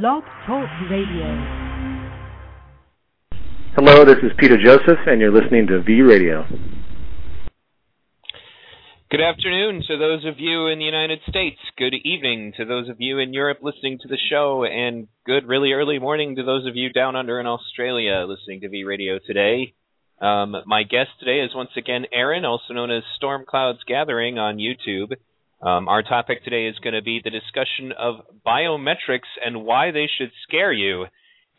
Blog Talk Radio. Hello, this is Peter Joseph, and you're listening to V Radio. Good afternoon to those of you in the United States. Good evening to those of you in Europe listening to the show, and good really early morning to those of you down under in Australia listening to V Radio today. Um, my guest today is once again Aaron, also known as Storm Clouds Gathering on YouTube. Um, our topic today is going to be the discussion of biometrics and why they should scare you.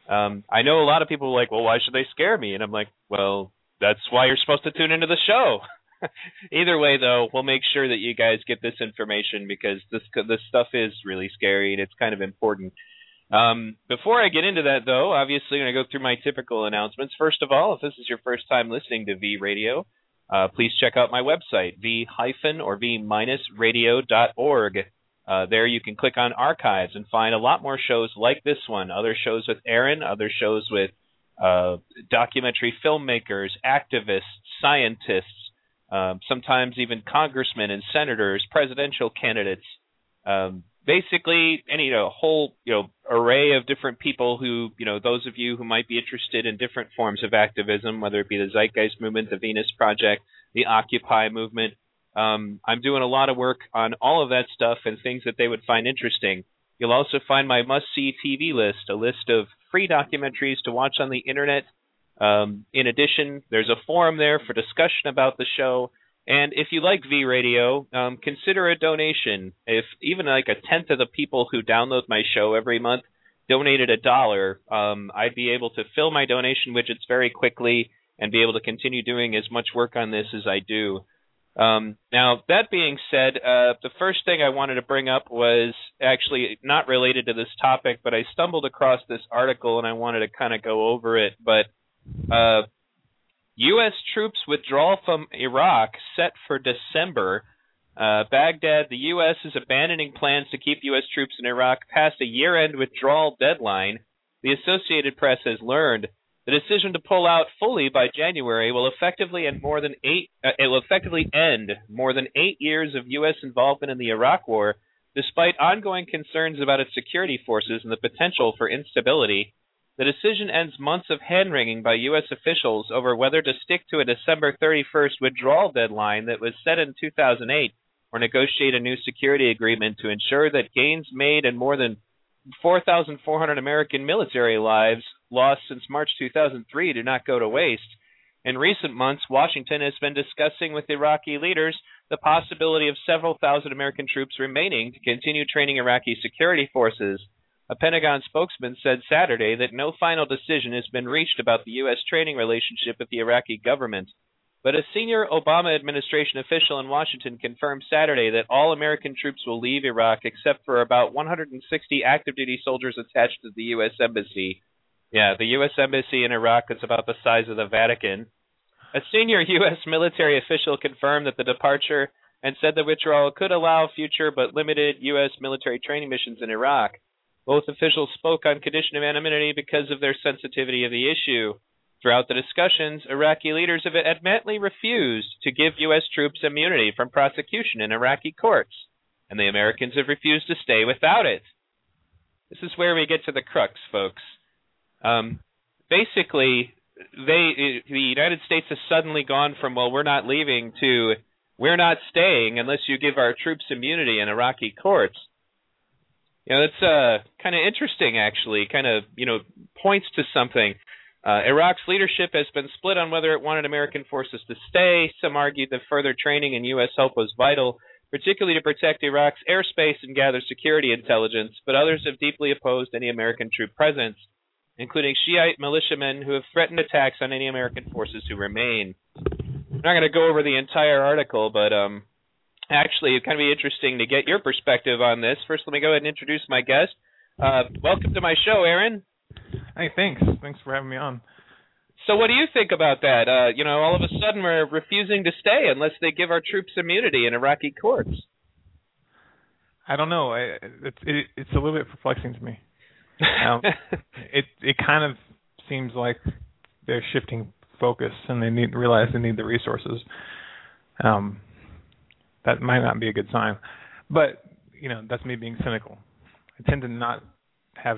Um, I know a lot of people are like, well, why should they scare me? And I'm like, well, that's why you're supposed to tune into the show. Either way, though, we'll make sure that you guys get this information because this this stuff is really scary and it's kind of important. Um, before I get into that, though, obviously I'm going to go through my typical announcements. First of all, if this is your first time listening to V Radio, uh, please check out my website, v hyphen or v minus radio.org. Uh, there you can click on archives and find a lot more shows like this one, other shows with Aaron, other shows with uh, documentary filmmakers, activists, scientists, um, sometimes even congressmen and senators, presidential candidates, um, basically any you know, whole you know array of different people who you know those of you who might be interested in different forms of activism, whether it be the Zeitgeist movement, the Venus Project, the Occupy movement. Um, I'm doing a lot of work on all of that stuff and things that they would find interesting. You'll also find my must-see TV list, a list of free documentaries to watch on the internet. Um, in addition, there's a forum there for discussion about the show and if you like V Radio, um, consider a donation. If even like a tenth of the people who download my show every month donated a dollar, um, I'd be able to fill my donation widgets very quickly and be able to continue doing as much work on this as I do. Um, now, that being said, uh, the first thing I wanted to bring up was actually not related to this topic, but I stumbled across this article and I wanted to kind of go over it. But uh, U.S. troops withdrawal from Iraq set for December. Uh, Baghdad, the U.S. is abandoning plans to keep U.S. troops in Iraq past a year-end withdrawal deadline. The Associated Press has learned the decision to pull out fully by January will effectively end more than eight. Uh, it will effectively end more than eight years of U.S. involvement in the Iraq War, despite ongoing concerns about its security forces and the potential for instability. The decision ends months of hand wringing by U.S. officials over whether to stick to a December 31st withdrawal deadline that was set in 2008 or negotiate a new security agreement to ensure that gains made in more than 4,400 American military lives lost since March 2003 do not go to waste. In recent months, Washington has been discussing with Iraqi leaders the possibility of several thousand American troops remaining to continue training Iraqi security forces. A Pentagon spokesman said Saturday that no final decision has been reached about the U.S. training relationship with the Iraqi government. But a senior Obama administration official in Washington confirmed Saturday that all American troops will leave Iraq except for about 160 active duty soldiers attached to the U.S. Embassy. Yeah, the U.S. Embassy in Iraq is about the size of the Vatican. A senior U.S. military official confirmed that the departure and said the withdrawal could allow future but limited U.S. military training missions in Iraq. Both officials spoke on condition of anonymity because of their sensitivity of the issue. Throughout the discussions, Iraqi leaders have adamantly refused to give U.S. troops immunity from prosecution in Iraqi courts, and the Americans have refused to stay without it. This is where we get to the crux, folks. Um, basically, they the United States has suddenly gone from well, we're not leaving to we're not staying unless you give our troops immunity in Iraqi courts. Know, that's uh, kind of interesting, actually. Kind of, you know, points to something. Uh, Iraq's leadership has been split on whether it wanted American forces to stay. Some argued that further training and U.S. help was vital, particularly to protect Iraq's airspace and gather security intelligence, but others have deeply opposed any American troop presence, including Shiite militiamen who have threatened attacks on any American forces who remain. I'm not going to go over the entire article, but um, actually it's kind of be interesting to get your perspective on this. First, let me go ahead and introduce my guest. Uh, welcome to my show, Aaron. Hey, thanks. Thanks for having me on. So, what do you think about that? Uh, you know, all of a sudden we're refusing to stay unless they give our troops immunity in Iraqi courts. I don't know. I, it's it, it's a little bit perplexing to me. Um, it it kind of seems like they're shifting focus and they need realize they need the resources. Um, that might not be a good sign. But you know, that's me being cynical. I tend to not have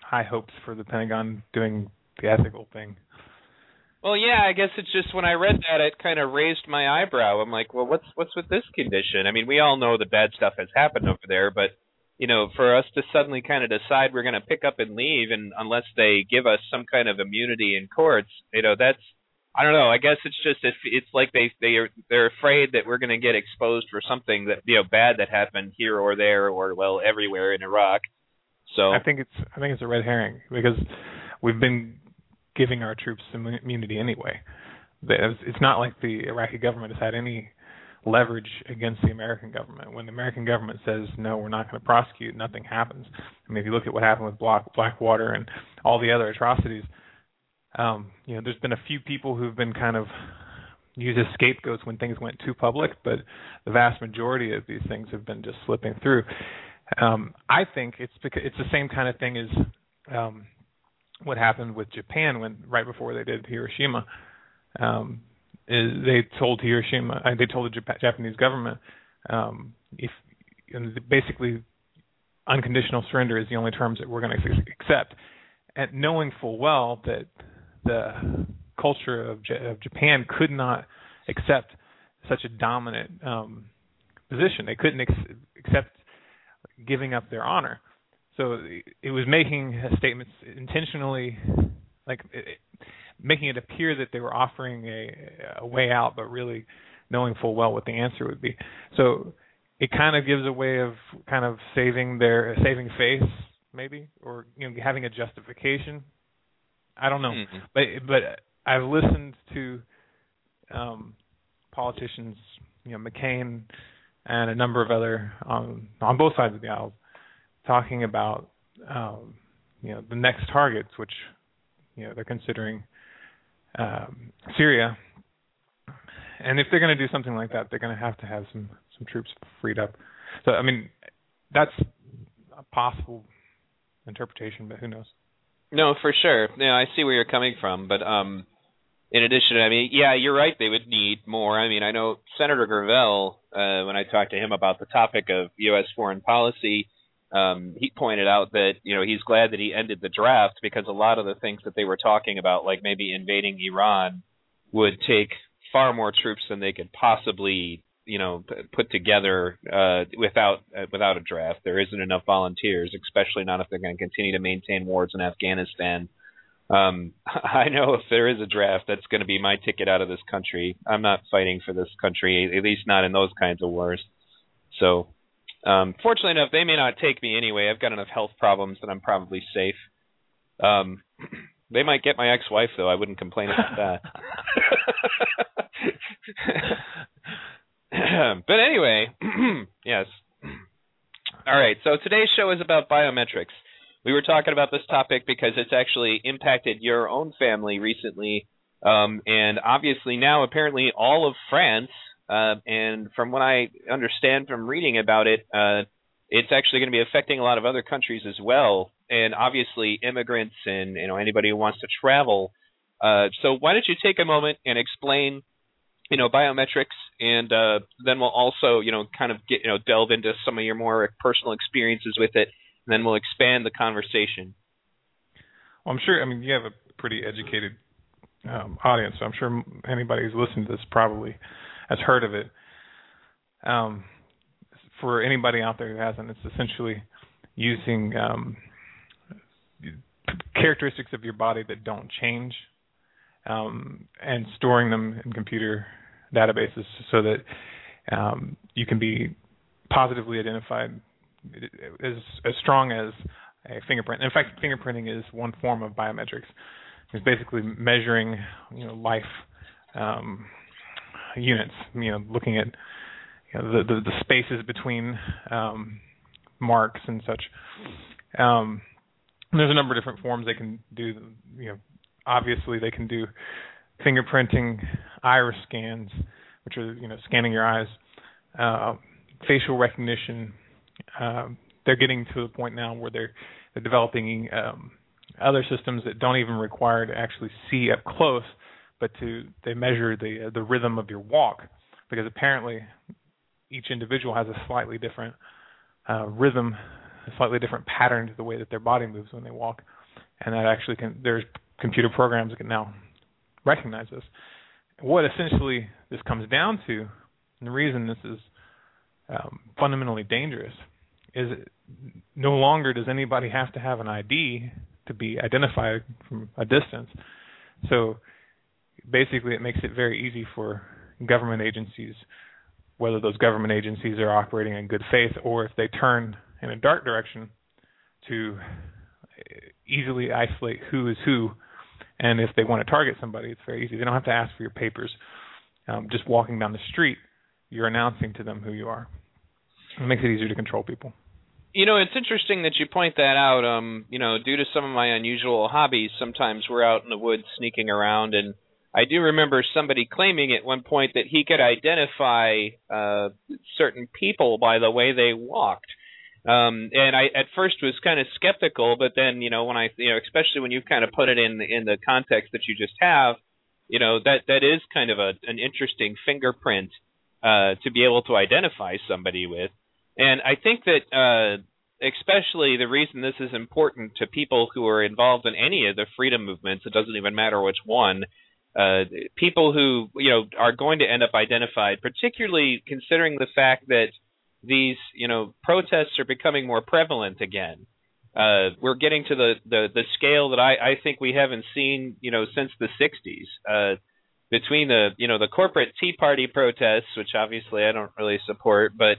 high hopes for the Pentagon doing the ethical thing. Well, yeah, I guess it's just when I read that, it kind of raised my eyebrow. I'm like, well, what's what's with this condition? I mean, we all know the bad stuff has happened over there, but you know, for us to suddenly kind of decide we're going to pick up and leave, and unless they give us some kind of immunity in courts, you know, that's I don't know. I guess it's just if it's like they they are they're afraid that we're going to get exposed for something that you know bad that happened here or there or well everywhere in Iraq. So I think it's I think it's a red herring because we've been giving our troops immunity anyway. It's not like the Iraqi government has had any leverage against the American government. When the American government says no, we're not going to prosecute, nothing happens. I mean, if you look at what happened with Black Blackwater and all the other atrocities, um, you know, there's been a few people who've been kind of used as scapegoats when things went too public, but the vast majority of these things have been just slipping through. Um, I think it's because it's the same kind of thing as um, what happened with Japan when right before they did Hiroshima. Um, is they told Hiroshima, uh, they told the Jap- Japanese government, um, if basically unconditional surrender is the only terms that we're going to accept, and knowing full well that the culture of, J- of Japan could not accept such a dominant um, position. They couldn't ex- accept giving up their honor. So it was making statements intentionally, like it, making it appear that they were offering a, a way out, but really knowing full well what the answer would be. So it kind of gives a way of kind of saving their saving face, maybe, or you know having a justification. I don't know, mm-hmm. but but I've listened to um, politicians, you know, McCain and a number of other um, on both sides of the aisle talking about um, you know the next targets, which you know they're considering um, Syria, and if they're going to do something like that, they're going to have to have some some troops freed up. So I mean, that's a possible interpretation, but who knows? No, for sure. Yeah, I see where you're coming from, but um, in addition, I mean, yeah, you're right. They would need more. I mean, I know Senator Gravel, uh, when I talked to him about the topic of U.S. foreign policy, um, he pointed out that you know he's glad that he ended the draft because a lot of the things that they were talking about, like maybe invading Iran, would take far more troops than they could possibly you know put together uh, without uh, without a draft. There isn't enough volunteers, especially not if they're going to continue to maintain wars in Afghanistan. Um, I know if there is a draft, that's going to be my ticket out of this country. I'm not fighting for this country, at least not in those kinds of wars. So um, fortunately enough, they may not take me anyway. I've got enough health problems that I'm probably safe. Um, they might get my ex-wife though. I wouldn't complain about that. but anyway, yes. All right. So today's show is about biometrics. We were talking about this topic because it's actually impacted your own family recently, um, and obviously now apparently all of France uh, and from what I understand from reading about it, uh, it's actually going to be affecting a lot of other countries as well, and obviously immigrants and you know anybody who wants to travel. Uh, so why don't you take a moment and explain, you know, biometrics, and uh, then we'll also you know kind of get you know delve into some of your more personal experiences with it, and then we'll expand the conversation. Well, I'm sure. I mean, you have a pretty educated um, audience, so I'm sure anybody who's listening to this probably has heard of it. Um, for anybody out there who hasn't, it's essentially using um, characteristics of your body that don't change um, and storing them in computer databases so that um, you can be positively identified as as strong as a fingerprint. In fact, fingerprinting is one form of biometrics. It's basically measuring, you know, life um, units. You know, looking at you know, the, the, the spaces between um, marks and such. Um, and there's a number of different forms they can do. You know, obviously they can do fingerprinting, iris scans, which are you know scanning your eyes, uh, facial recognition. Uh, they're getting to the point now where they're they're developing um, other systems that don't even require to actually see up close, but to they measure the the rhythm of your walk because apparently each individual has a slightly different uh, rhythm a slightly different pattern to the way that their body moves when they walk, and that actually can there's computer programs can now recognize this. What essentially this comes down to, and the reason this is um, fundamentally dangerous, is no longer does anybody have to have an ID to be identified from a distance. So basically, it makes it very easy for government agencies, whether those government agencies are operating in good faith or if they turn in a dark direction, to easily isolate who is who. And if they want to target somebody, it's very easy. They don't have to ask for your papers. Um, just walking down the street, you're announcing to them who you are. It makes it easier to control people. You know, it's interesting that you point that out. Um, you know, due to some of my unusual hobbies, sometimes we're out in the woods sneaking around, and I do remember somebody claiming at one point that he could identify uh, certain people by the way they walked. Um, and I at first was kind of skeptical, but then you know when I you know especially when you kind of put it in in the context that you just have, you know that that is kind of a an interesting fingerprint uh, to be able to identify somebody with. And I think that uh, especially the reason this is important to people who are involved in any of the freedom movements, it doesn't even matter which one, uh, people who you know are going to end up identified, particularly considering the fact that these you know protests are becoming more prevalent again. Uh, we're getting to the, the, the scale that I, I think we haven't seen you know since the 60s. Uh, between the you know the corporate Tea Party protests, which obviously I don't really support, but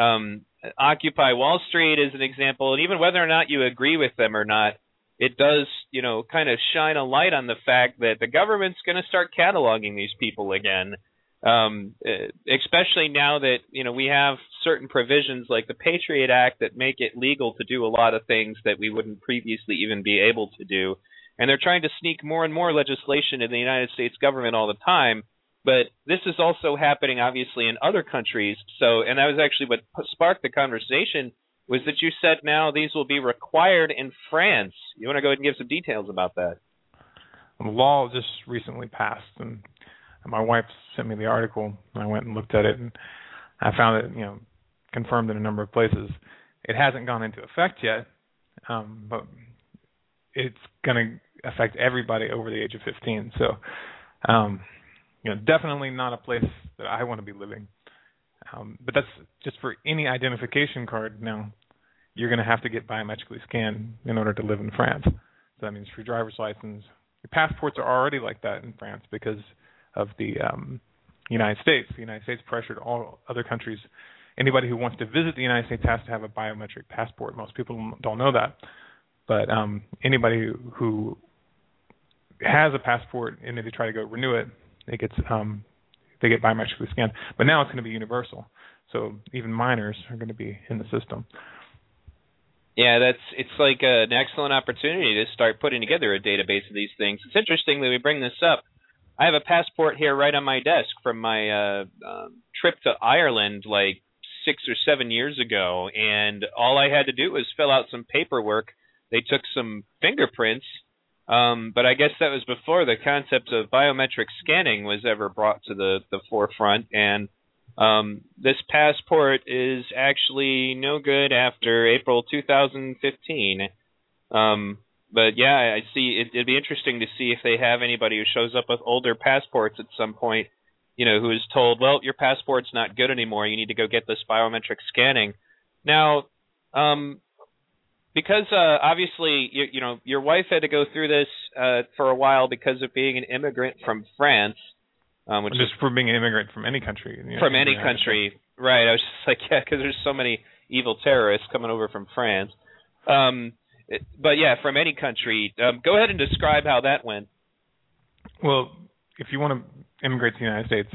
um, Occupy Wall Street is an example, and even whether or not you agree with them or not, it does, you know, kind of shine a light on the fact that the government's going to start cataloging these people again. Um, eh, especially now that you know we have certain provisions like the Patriot Act that make it legal to do a lot of things that we wouldn't previously even be able to do, and they're trying to sneak more and more legislation in the United States government all the time but this is also happening, obviously, in other countries. So, and that was actually what sparked the conversation was that you said now these will be required in France. You want to go ahead and give some details about that? The law just recently passed, and my wife sent me the article, and I went and looked at it, and I found it, you know, confirmed in a number of places. It hasn't gone into effect yet, um, but it's going to affect everybody over the age of 15. So, um, you know, definitely not a place that I want to be living. Um, but that's just for any identification card now. You're going to have to get biometrically scanned in order to live in France. So that means for your driver's license. Your passports are already like that in France because of the um, United States. The United States pressured all other countries. Anybody who wants to visit the United States has to have a biometric passport. Most people don't know that, but um, anybody who has a passport and they try to go renew it, it gets um, they get biometrically scanned. But now it's going to be universal, so even minors are going to be in the system. Yeah, that's it's like an excellent opportunity to start putting together a database of these things. It's interesting that we bring this up. I have a passport here right on my desk from my uh, uh, trip to Ireland like six or seven years ago, and all I had to do was fill out some paperwork. They took some fingerprints um, but I guess that was before the concept of biometric scanning was ever brought to the, the forefront. And um, this passport is actually no good after April 2015. Um, but yeah, I see. It, it'd be interesting to see if they have anybody who shows up with older passports at some point, you know, who is told, well, your passport's not good anymore. You need to go get this biometric scanning. Now, um, because uh, obviously you, you know your wife had to go through this uh, for a while because of being an immigrant from France, um, which just is for being an immigrant from any country. You know, from any country, right? I was just like, yeah, because there's so many evil terrorists coming over from France. Um, it, but yeah, from any country. Um, go ahead and describe how that went. Well, if you want to immigrate to the United States,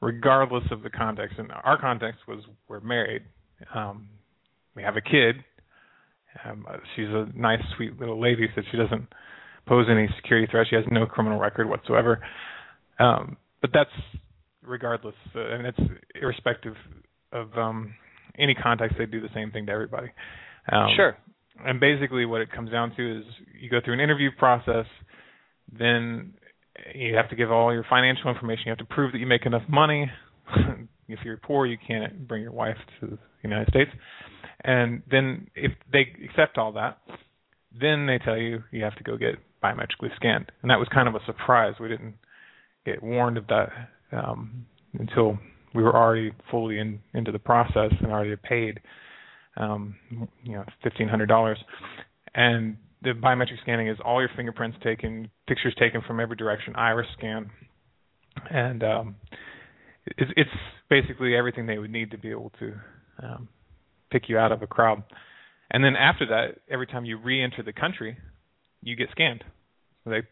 regardless of the context, and our context was we're married, um, we have a kid um, she's a nice, sweet little lady, so she doesn't pose any security threat. She has no criminal record whatsoever. Um, but that's regardless, uh, and it's irrespective of um, any context. They do the same thing to everybody. Um, sure. And basically, what it comes down to is you go through an interview process, then you have to give all your financial information. You have to prove that you make enough money. if you're poor, you can't bring your wife to the United States And then if they accept all that, then they tell you you have to go get biometrically scanned. And that was kind of a surprise. We didn't get warned of that um, until we were already fully in, into the process and already paid, um, you know, fifteen hundred dollars. And the biometric scanning is all your fingerprints taken, pictures taken from every direction, iris scan, and um, it's, it's basically everything they would need to be able to um, pick you out of a crowd. And then after that, every time you re-enter the country, you get scanned. They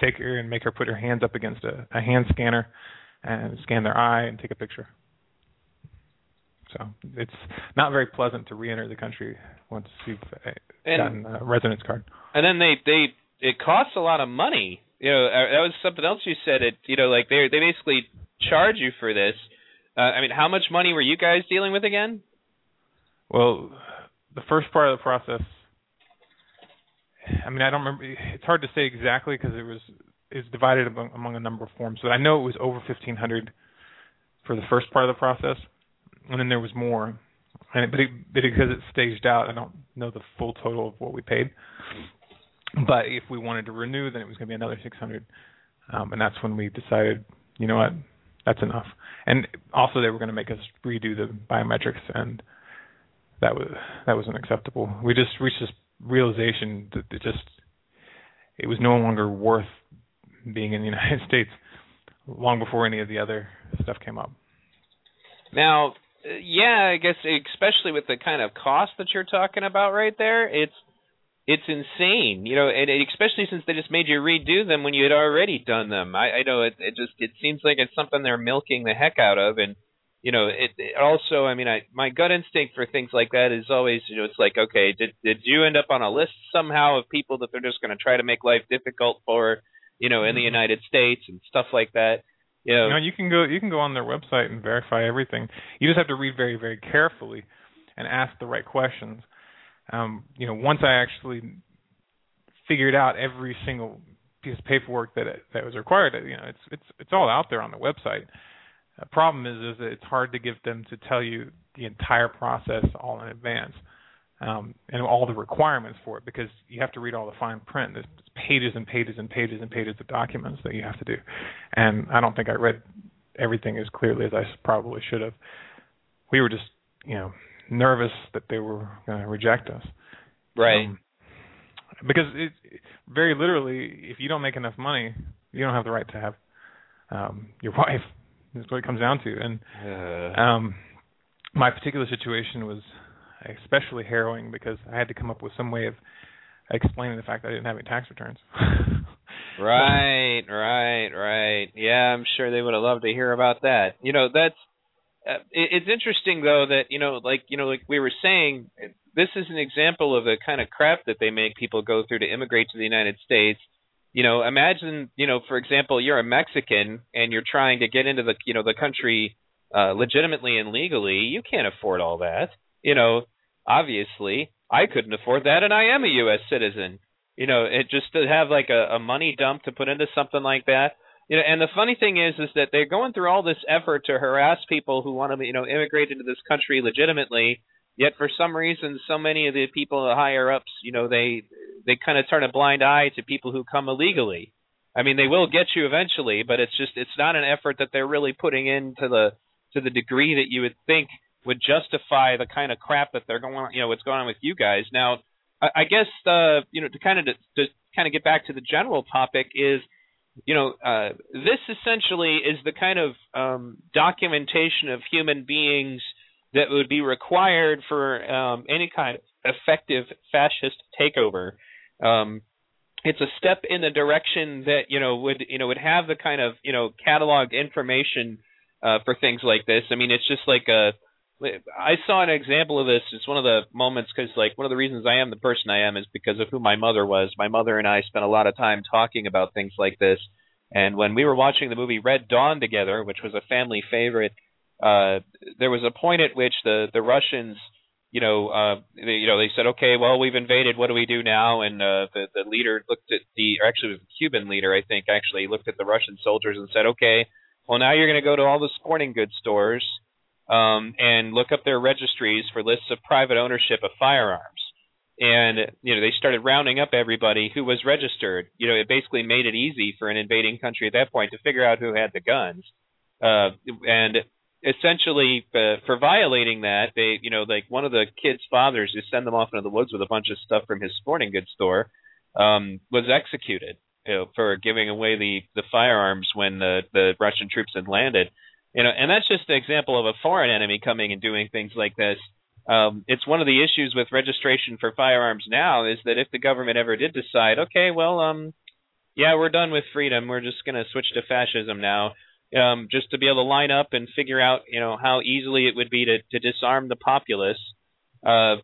take her and make her put her hands up against a, a hand scanner and scan their eye and take a picture. So it's not very pleasant to re-enter the country once you've uh, gotten a residence card. And then they they it costs a lot of money. You know, uh, that was something else you said. It you know like they they basically charge you for this. Uh, I mean, how much money were you guys dealing with again? Well, the first part of the process. I mean, I don't remember. It's hard to say exactly because it was it's divided among, among a number of forms, but I know it was over fifteen hundred for the first part of the process, and then there was more. And it, but, it, but because it's staged out, I don't know the full total of what we paid. But if we wanted to renew, then it was going to be another six hundred, um, and that's when we decided, you know what, that's enough. And also, they were going to make us redo the biometrics, and that was that wasn't acceptable. We just reached this realization that it just it was no longer worth being in the United States long before any of the other stuff came up. Now, yeah, I guess especially with the kind of cost that you're talking about right there, it's it's insane, you know, and especially since they just made you redo them when you had already done them. I, I know it, it just it seems like it's something they're milking the heck out of, and you know, it, it also, I mean, I my gut instinct for things like that is always, you know, it's like, okay, did did you end up on a list somehow of people that they're just going to try to make life difficult for, you know, in the mm-hmm. United States and stuff like that? Know, you know, you can go you can go on their website and verify everything. You just have to read very very carefully and ask the right questions. Um, you know, once I actually figured out every single piece of paperwork that it, that was required, you know, it's it's it's all out there on the website. The problem is, is that it's hard to get them to tell you the entire process all in advance, um, and all the requirements for it because you have to read all the fine print. There's pages and pages and pages and pages of documents that you have to do, and I don't think I read everything as clearly as I probably should have. We were just, you know, nervous that they were going to reject us. Right. Um, because it, very literally, if you don't make enough money, you don't have the right to have um, your wife that's what it comes down to. And um, my particular situation was especially harrowing because I had to come up with some way of explaining the fact that I didn't have any tax returns. right, right, right. Yeah, I'm sure they would have loved to hear about that. You know, that's uh, it, it's interesting though that you know, like you know, like we were saying, this is an example of the kind of crap that they make people go through to immigrate to the United States you know, imagine, you know, for example, you're a Mexican and you're trying to get into the, you know, the country uh legitimately and legally. You can't afford all that. You know, obviously, I couldn't afford that and I am a US citizen. You know, it just to have like a, a money dump to put into something like that. You know, and the funny thing is is that they're going through all this effort to harass people who want to, you know, immigrate into this country legitimately Yet for some reason, so many of the people, the higher ups, you know, they they kind of turn a blind eye to people who come illegally. I mean, they will get you eventually, but it's just it's not an effort that they're really putting into the to the degree that you would think would justify the kind of crap that they're going on. You know, what's going on with you guys now. I, I guess uh, you know to kind of to, to kind of get back to the general topic is you know, uh, this essentially is the kind of um, documentation of human beings that would be required for um, any kind of effective fascist takeover. Um, it's a step in the direction that you know would you know would have the kind of you know catalog information uh, for things like this. I mean, it's just like a. I saw an example of this. It's one of the moments because, like, one of the reasons I am the person I am is because of who my mother was. My mother and I spent a lot of time talking about things like this. And when we were watching the movie Red Dawn together, which was a family favorite, uh, there was a point at which the the Russians, you know, uh, they, you know, they said, okay, well, we've invaded. What do we do now? And uh, the the leader looked at the, or actually, the Cuban leader, I think, actually looked at the Russian soldiers and said, okay, well, now you're going to go to all the sporting goods stores. Um, and look up their registries for lists of private ownership of firearms. And you know they started rounding up everybody who was registered. You know it basically made it easy for an invading country at that point to figure out who had the guns. Uh, and essentially uh, for violating that, they you know like one of the kids' fathers who sent them off into the woods with a bunch of stuff from his sporting goods store um, was executed you know, for giving away the the firearms when the the Russian troops had landed. You know, and that's just an example of a foreign enemy coming and doing things like this. Um, it's one of the issues with registration for firearms now is that if the government ever did decide, okay, well, um, yeah, we're done with freedom, we're just going to switch to fascism now, um, just to be able to line up and figure out, you know, how easily it would be to, to disarm the populace. Uh,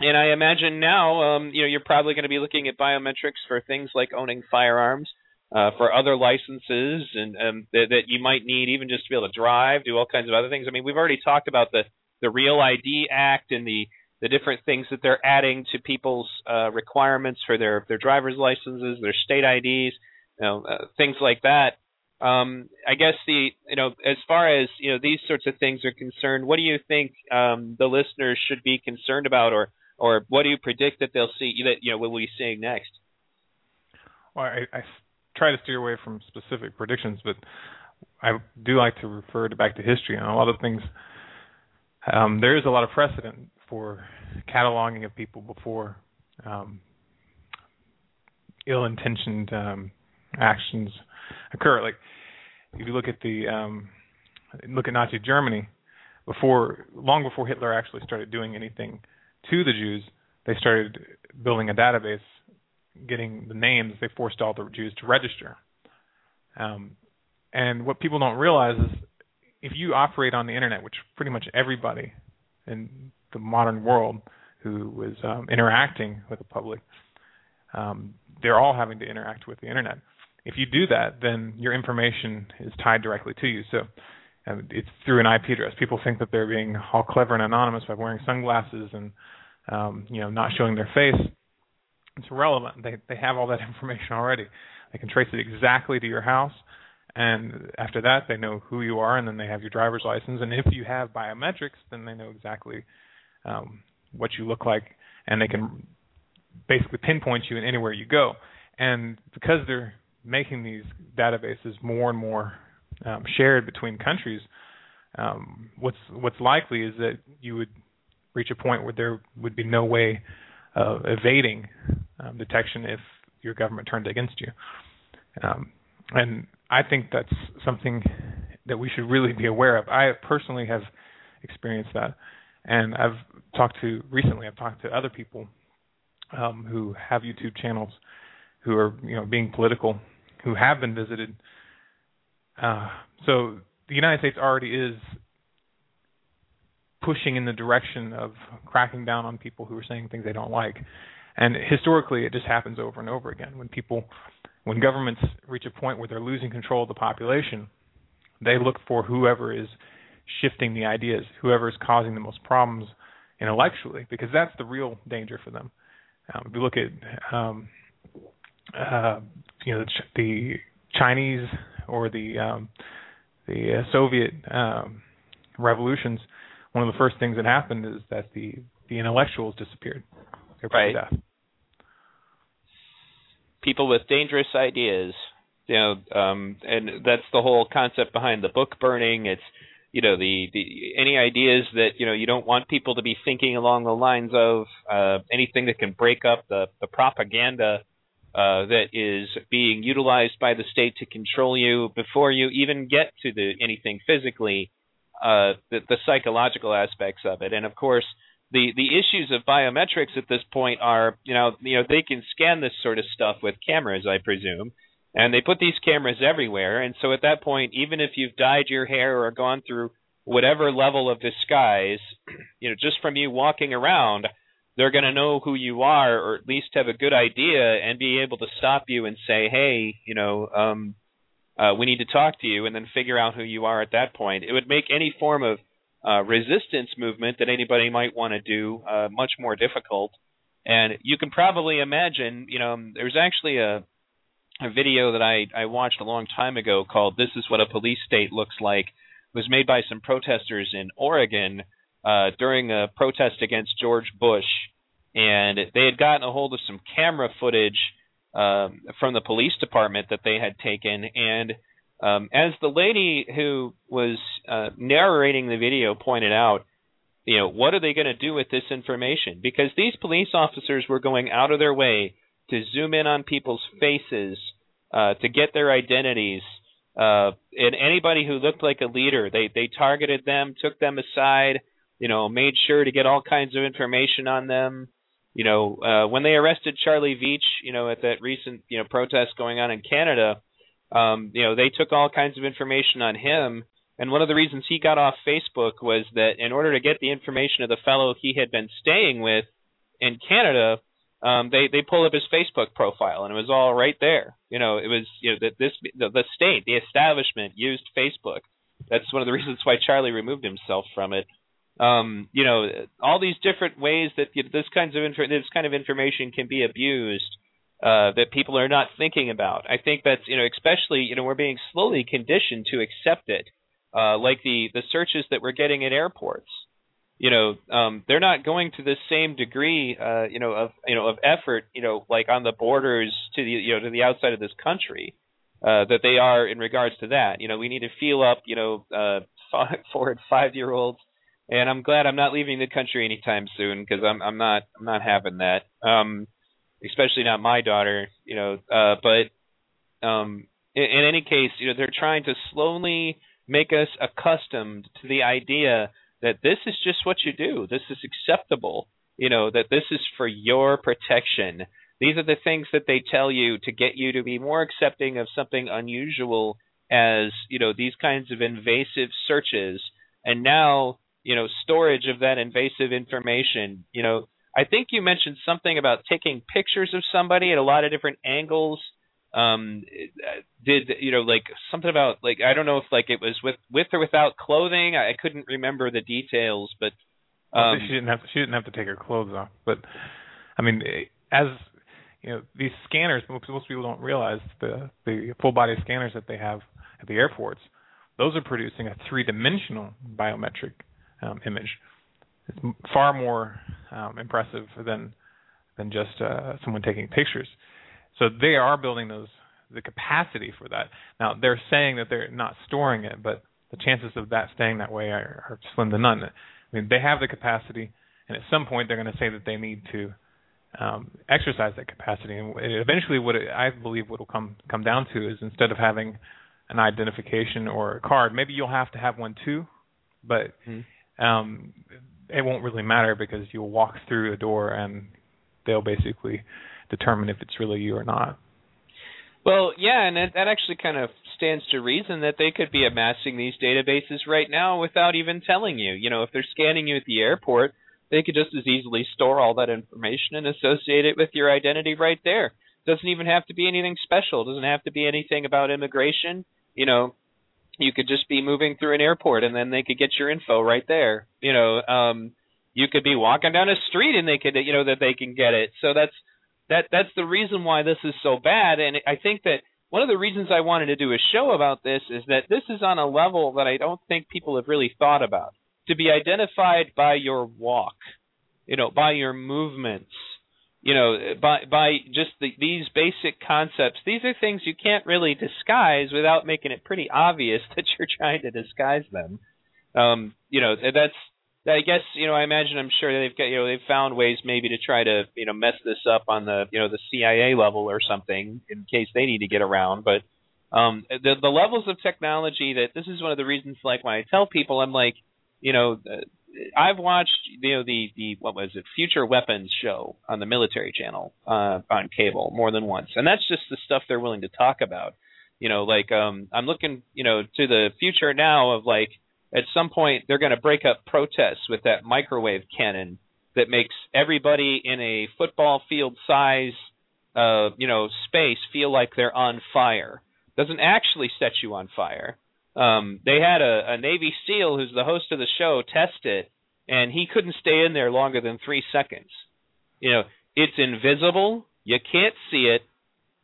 and I imagine now, um, you know, you're probably going to be looking at biometrics for things like owning firearms, uh, for other licenses, and um, that, that you might need even just to be able to drive, do all kinds of other things. I mean, we've already talked about the the Real ID Act and the the different things that they're adding to people's uh, requirements for their their driver's licenses, their state IDs, you know, uh, things like that. Um, I guess the you know as far as you know these sorts of things are concerned, what do you think um, the listeners should be concerned about, or or what do you predict that they'll see that you know will be seeing next? Well, I, I try to steer away from specific predictions, but I do like to refer to back to history and a lot of things. Um, there is a lot of precedent for cataloging of people before um, ill-intentioned um, actions occur. Like if you look at the um, look at Nazi Germany, before long before Hitler actually started doing anything to the Jews, they started building a database, getting the names. They forced all the Jews to register. Um, and what people don't realize is if you operate on the internet, which pretty much everybody in the modern world who is um, interacting with the public, um, they're all having to interact with the internet if you do that, then your information is tied directly to you. So um, it's through an IP address. People think that they're being all clever and anonymous by wearing sunglasses and um, you know not showing their face. It's irrelevant. They they have all that information already. They can trace it exactly to your house, and after that, they know who you are, and then they have your driver's license. And if you have biometrics, then they know exactly um, what you look like, and they can basically pinpoint you in anywhere you go. And because they're making these databases more and more um, shared between countries, um, what's what's likely is that you would reach a point where there would be no way of evading um, detection if your government turned against you. Um, and I think that's something that we should really be aware of. I personally have experienced that, and I've talked to recently. I've talked to other people um, who have YouTube channels who are you know being political who have been visited. Uh, so the United States already is pushing in the direction of cracking down on people who are saying things they don't like. And historically, it just happens over and over again. When people, when governments reach a point where they're losing control of the population, they look for whoever is shifting the ideas, whoever is causing the most problems intellectually, because that's the real danger for them. Um, if you look at um, uh, you know the, the Chinese or the um, the uh, Soviet um, revolutions, one of the first things that happened is that the the intellectuals disappeared. Right. Death. People with dangerous ideas, you know, um, and that's the whole concept behind the book burning. It's you know the the any ideas that you know you don't want people to be thinking along the lines of uh, anything that can break up the the propaganda uh, that is being utilized by the state to control you before you even get to the anything physically, uh, the, the psychological aspects of it, and of course the the issues of biometrics at this point are you know you know they can scan this sort of stuff with cameras, I presume. And they put these cameras everywhere, and so at that point, even if you've dyed your hair or gone through whatever level of disguise, you know, just from you walking around, they're going to know who you are or at least have a good idea and be able to stop you and say hey you know um uh we need to talk to you and then figure out who you are at that point it would make any form of uh resistance movement that anybody might want to do uh much more difficult. And you can probably imagine you know there's actually a a video that I I watched a long time ago called this is what a police state looks like. It was made by some protesters in Oregon uh, during a protest against George Bush, and they had gotten a hold of some camera footage um, from the police department that they had taken, and um, as the lady who was uh, narrating the video pointed out, you know, what are they going to do with this information? Because these police officers were going out of their way to zoom in on people's faces, uh, to get their identities, uh, and anybody who looked like a leader, they they targeted them, took them aside, you know, made sure to get all kinds of information on them. You know, uh, when they arrested Charlie Veitch, you know, at that recent you know protest going on in Canada, um, you know, they took all kinds of information on him and one of the reasons he got off Facebook was that in order to get the information of the fellow he had been staying with in Canada, um, they they pull up his Facebook profile and it was all right there. You know, it was you know that this the, the state, the establishment used Facebook. That's one of the reasons why Charlie removed himself from it. Um, you know, all these different ways that you know, this kinds of inf- this kind of information can be abused uh, that people are not thinking about. I think that's you know especially you know we're being slowly conditioned to accept it uh, like the the searches that we're getting at airports. You know, um, they're not going to the same degree, uh, you know, of you know of effort, you know, like on the borders to the you know to the outside of this country, uh, that they are in regards to that. You know, we need to feel up, you know, uh, five, four and five year olds, and I'm glad I'm not leaving the country anytime soon because I'm I'm not I'm not having that. Um, especially not my daughter, you know. Uh, but um, in, in any case, you know, they're trying to slowly make us accustomed to the idea that this is just what you do. This is acceptable. You know, that this is for your protection. These are the things that they tell you to get you to be more accepting of something unusual as, you know, these kinds of invasive searches. And now, you know, storage of that invasive information. You know, I think you mentioned something about taking pictures of somebody at a lot of different angles um did you know like something about like I don't know if like it was with with or without clothing. I, I couldn't remember the details, but um, well, she didn't have to, she didn't have to take her clothes off. But I mean, as you know, these scanners most, most people don't realize the the full body scanners that they have at the airports. Those are producing a three dimensional biometric um, image. It's far more um, impressive than than just uh, someone taking pictures. So they are building those the capacity for that. Now they're saying that they're not storing it, but the chances of that staying that way are, are slim to none. I mean, they have the capacity, and at some point they're going to say that they need to um, exercise that capacity. And eventually, what it, I believe what will come come down to is instead of having an identification or a card, maybe you'll have to have one too, but mm-hmm. um, it won't really matter because you'll walk through a door and they'll basically determine if it's really you or not. Well, yeah, and that, that actually kind of stands to reason that they could be amassing these databases right now without even telling you. You know, if they're scanning you at the airport, they could just as easily store all that information and associate it with your identity right there. Doesn't even have to be anything special. Doesn't have to be anything about immigration. You know, you could just be moving through an airport and then they could get your info right there. You know, um you could be walking down a street and they could you know that they can get it. So that's that that's the reason why this is so bad and I think that one of the reasons I wanted to do a show about this is that this is on a level that I don't think people have really thought about. To be identified by your walk, you know, by your movements, you know, by by just the, these basic concepts. These are things you can't really disguise without making it pretty obvious that you're trying to disguise them. Um, you know, that's I guess you know I imagine I'm sure they've got you know they've found ways maybe to try to you know mess this up on the you know the CIA level or something in case they need to get around. But um, the the levels of technology that this is one of the reasons like when I tell people I'm like you know I've watched you know the the what was it Future Weapons show on the military channel uh, on cable more than once, and that's just the stuff they're willing to talk about. You know, like um, I'm looking you know to the future now of like at some point they're going to break up protests with that microwave cannon that makes everybody in a football field size uh, you know space feel like they're on fire doesn't actually set you on fire um, they had a, a navy seal who's the host of the show test it and he couldn't stay in there longer than three seconds you know it's invisible you can't see it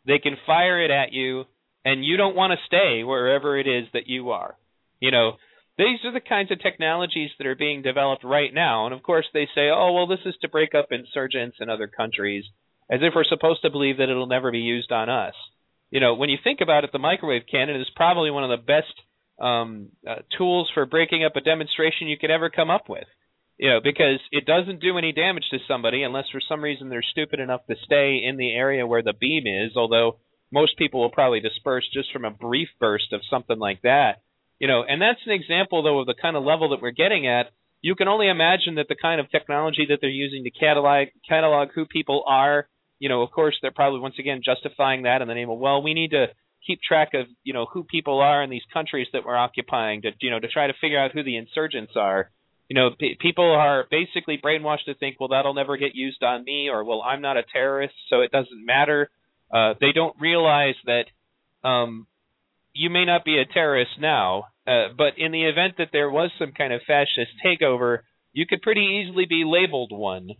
they can fire it at you and you don't want to stay wherever it is that you are you know these are the kinds of technologies that are being developed right now. And of course, they say, oh, well, this is to break up insurgents in other countries, as if we're supposed to believe that it'll never be used on us. You know, when you think about it, the microwave cannon is probably one of the best um, uh, tools for breaking up a demonstration you could ever come up with. You know, because it doesn't do any damage to somebody unless for some reason they're stupid enough to stay in the area where the beam is, although most people will probably disperse just from a brief burst of something like that. You know, and that's an example though of the kind of level that we're getting at. You can only imagine that the kind of technology that they're using to catalog catalog who people are, you know, of course they're probably once again justifying that in the name of well, we need to keep track of, you know, who people are in these countries that we're occupying to, you know, to try to figure out who the insurgents are you know, p- people are basically brainwashed to think, well, that'll never get used on me, or well, I'm not a terrorist, so it doesn't matter. Uh, they don't realize that um, you may not be a terrorist now, uh, but in the event that there was some kind of fascist takeover, you could pretty easily be labeled one.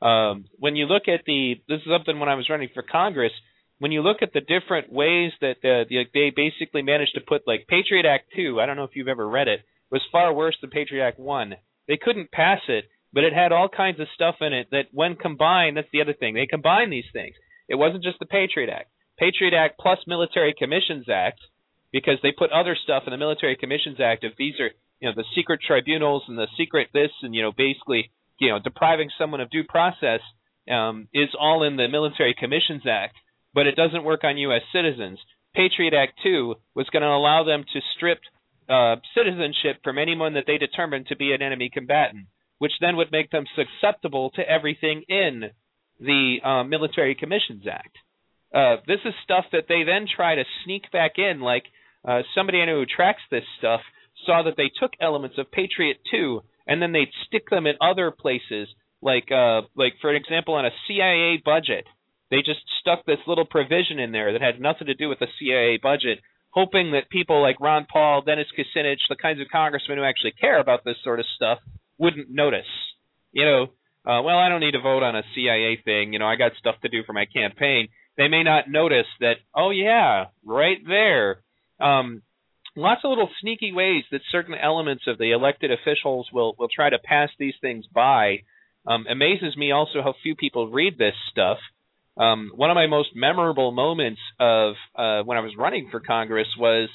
Um, when you look at the, this is something when I was running for Congress. When you look at the different ways that uh, the, they basically managed to put like Patriot Act two, I don't know if you've ever read it, was far worse than Patriot Act one they couldn't pass it, but it had all kinds of stuff in it that, when combined, that's the other thing. They combined these things. It wasn't just the Patriot Act. Patriot Act plus Military Commissions Act, because they put other stuff in the Military Commissions Act. If these are, you know, the secret tribunals and the secret this, and you know, basically, you know, depriving someone of due process um, is all in the Military Commissions Act, but it doesn't work on U.S. citizens. Patriot Act 2 was going to allow them to strip uh, citizenship from anyone that they determined to be an enemy combatant, which then would make them susceptible to everything in the uh, Military Commissions Act. Uh, this is stuff that they then try to sneak back in. Like uh, somebody I know who tracks this stuff saw that they took elements of Patriot 2 and then they'd stick them in other places. Like, uh, like for example, on a CIA budget, they just stuck this little provision in there that had nothing to do with the CIA budget, hoping that people like Ron Paul, Dennis Kucinich, the kinds of congressmen who actually care about this sort of stuff, wouldn't notice. You know, uh, well, I don't need to vote on a CIA thing. You know, I got stuff to do for my campaign. They may not notice that. Oh yeah, right there. Um, lots of little sneaky ways that certain elements of the elected officials will will try to pass these things by. Um, amazes me also how few people read this stuff. Um, one of my most memorable moments of uh, when I was running for Congress was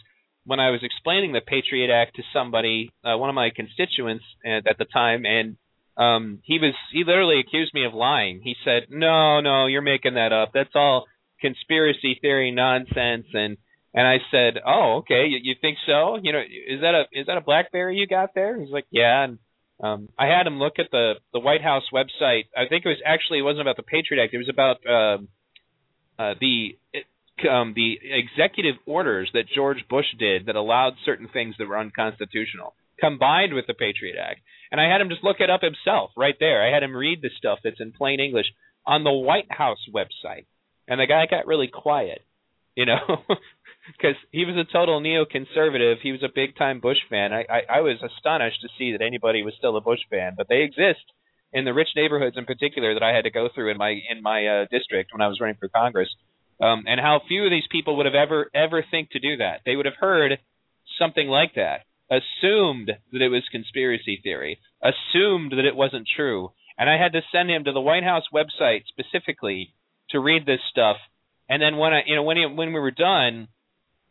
when I was explaining the Patriot Act to somebody, uh, one of my constituents at, at the time, and um, he was he literally accused me of lying. He said, "No, no, you're making that up. That's all conspiracy theory nonsense." And and I said, "Oh, okay. You, you think so? You know, is that a is that a BlackBerry you got there?" He's like, "Yeah." And um, I had him look at the the White House website. I think it was actually it wasn't about the Patriot Act. It was about uh, uh, the um, the executive orders that George Bush did that allowed certain things that were unconstitutional, combined with the Patriot Act. And I had him just look it up himself right there. I had him read the stuff that's in plain English on the White House website, and the guy got really quiet, you know, because he was a total neoconservative. He was a big time Bush fan. I, I I was astonished to see that anybody was still a Bush fan, but they exist in the rich neighborhoods in particular that I had to go through in my in my uh, district when I was running for Congress. Um, and how few of these people would have ever ever think to do that. They would have heard something like that, assumed that it was conspiracy theory, assumed that it wasn't true, and I had to send him to the White House website specifically to read this stuff. And then when I, you know, when he, when we were done,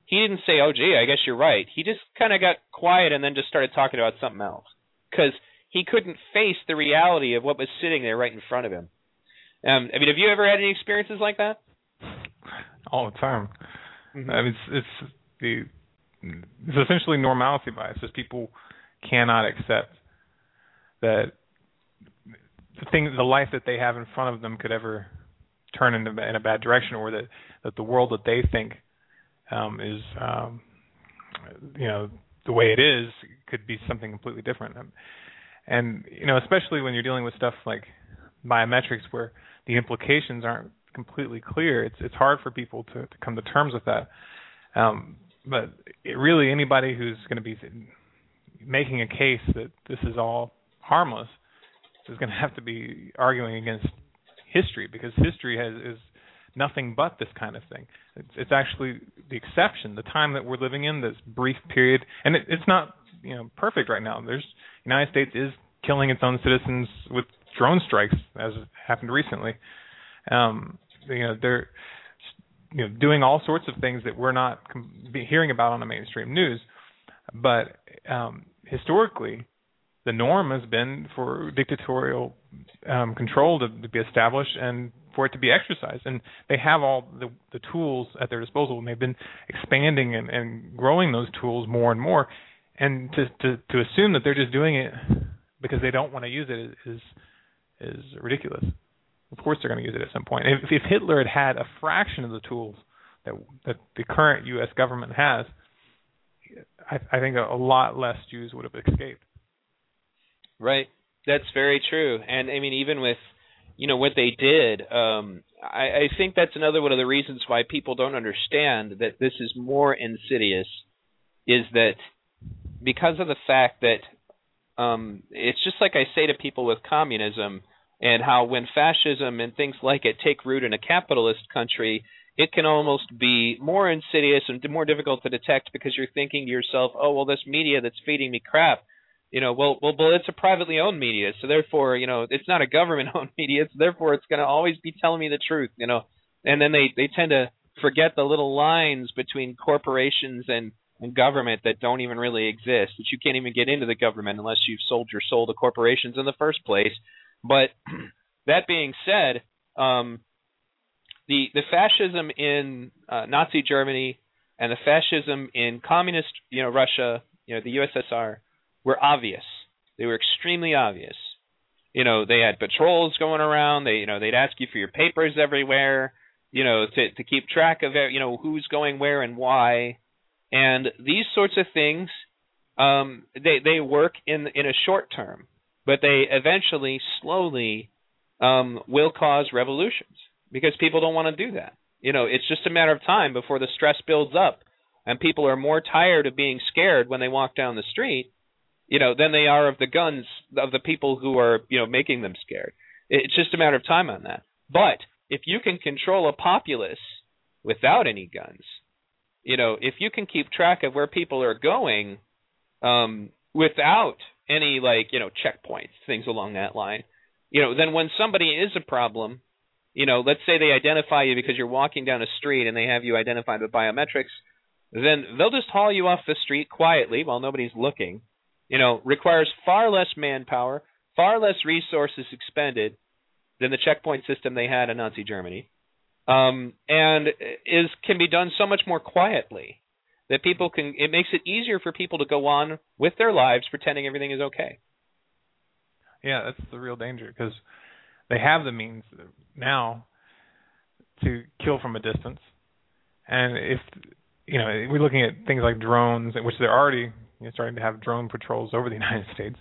he didn't say, "Oh, gee, I guess you're right." He just kind of got quiet and then just started talking about something else because he couldn't face the reality of what was sitting there right in front of him. Um, I mean, have you ever had any experiences like that? All the time. Mm-hmm. I mean, it's, it's the it's essentially normalcy bias. Just people cannot accept that the thing, the life that they have in front of them, could ever turn into in a bad direction, or that that the world that they think um, is um, you know the way it is could be something completely different. And you know, especially when you're dealing with stuff like biometrics, where the implications aren't completely clear, it's it's hard for people to, to come to terms with that. Um, but it really, anybody who's going to be making a case that this is all harmless is going to have to be arguing against history because history has is nothing but this kind of thing. It's, it's actually the exception. The time that we're living in, this brief period, and it, it's not you know perfect right now. There's United States is killing its own citizens with drone strikes, as happened recently. Um, you know they're you know doing all sorts of things that we're not hearing about on the mainstream news. But um, historically, the norm has been for dictatorial um, control to, to, be established and for it to be exercised. And they have all the, the tools at their disposal, and they've been expanding and, and growing those tools more and more. And to, to to assume that they're just doing it because they don't want to use it is is ridiculous. Of course, they're going to use it at some point. If, if Hitler had had a fraction of the tools that that the current U.S. government has, I, I think a, a lot less Jews would have escaped. Right. That's very true. And I mean, even with you know what they did, um, I, I think that's another one of the reasons why people don't understand that this is more insidious. Is that because of the fact that um, it's just like I say to people with communism and how when fascism and things like it take root in a capitalist country, it can almost be more insidious and more difficult to detect because you're thinking to yourself, oh well, this media that's feeding me crap you know, well, well, well, it's a privately owned media, so therefore, you know, it's not a government-owned media. So therefore, it's going to always be telling me the truth, you know. And then they they tend to forget the little lines between corporations and and government that don't even really exist. That you can't even get into the government unless you've sold your soul to corporations in the first place. But that being said, um, the the fascism in uh, Nazi Germany and the fascism in communist, you know, Russia, you know, the USSR were obvious. They were extremely obvious. You know, they had patrols going around. They, you know, they'd ask you for your papers everywhere. You know, to to keep track of, you know, who's going where and why. And these sorts of things, um, they they work in in a short term, but they eventually, slowly, um, will cause revolutions because people don't want to do that. You know, it's just a matter of time before the stress builds up, and people are more tired of being scared when they walk down the street you know, than they are of the guns of the people who are, you know, making them scared. It's just a matter of time on that. But if you can control a populace without any guns, you know, if you can keep track of where people are going um, without any like, you know, checkpoints, things along that line, you know, then when somebody is a problem, you know, let's say they identify you because you're walking down a street and they have you identified with biometrics, then they'll just haul you off the street quietly while nobody's looking you know, requires far less manpower, far less resources expended than the checkpoint system they had in Nazi Germany, um, and is can be done so much more quietly that people can. It makes it easier for people to go on with their lives pretending everything is okay. Yeah, that's the real danger because they have the means now to kill from a distance, and if you know we're looking at things like drones, which they're already you know, starting to have drone patrols over the United States,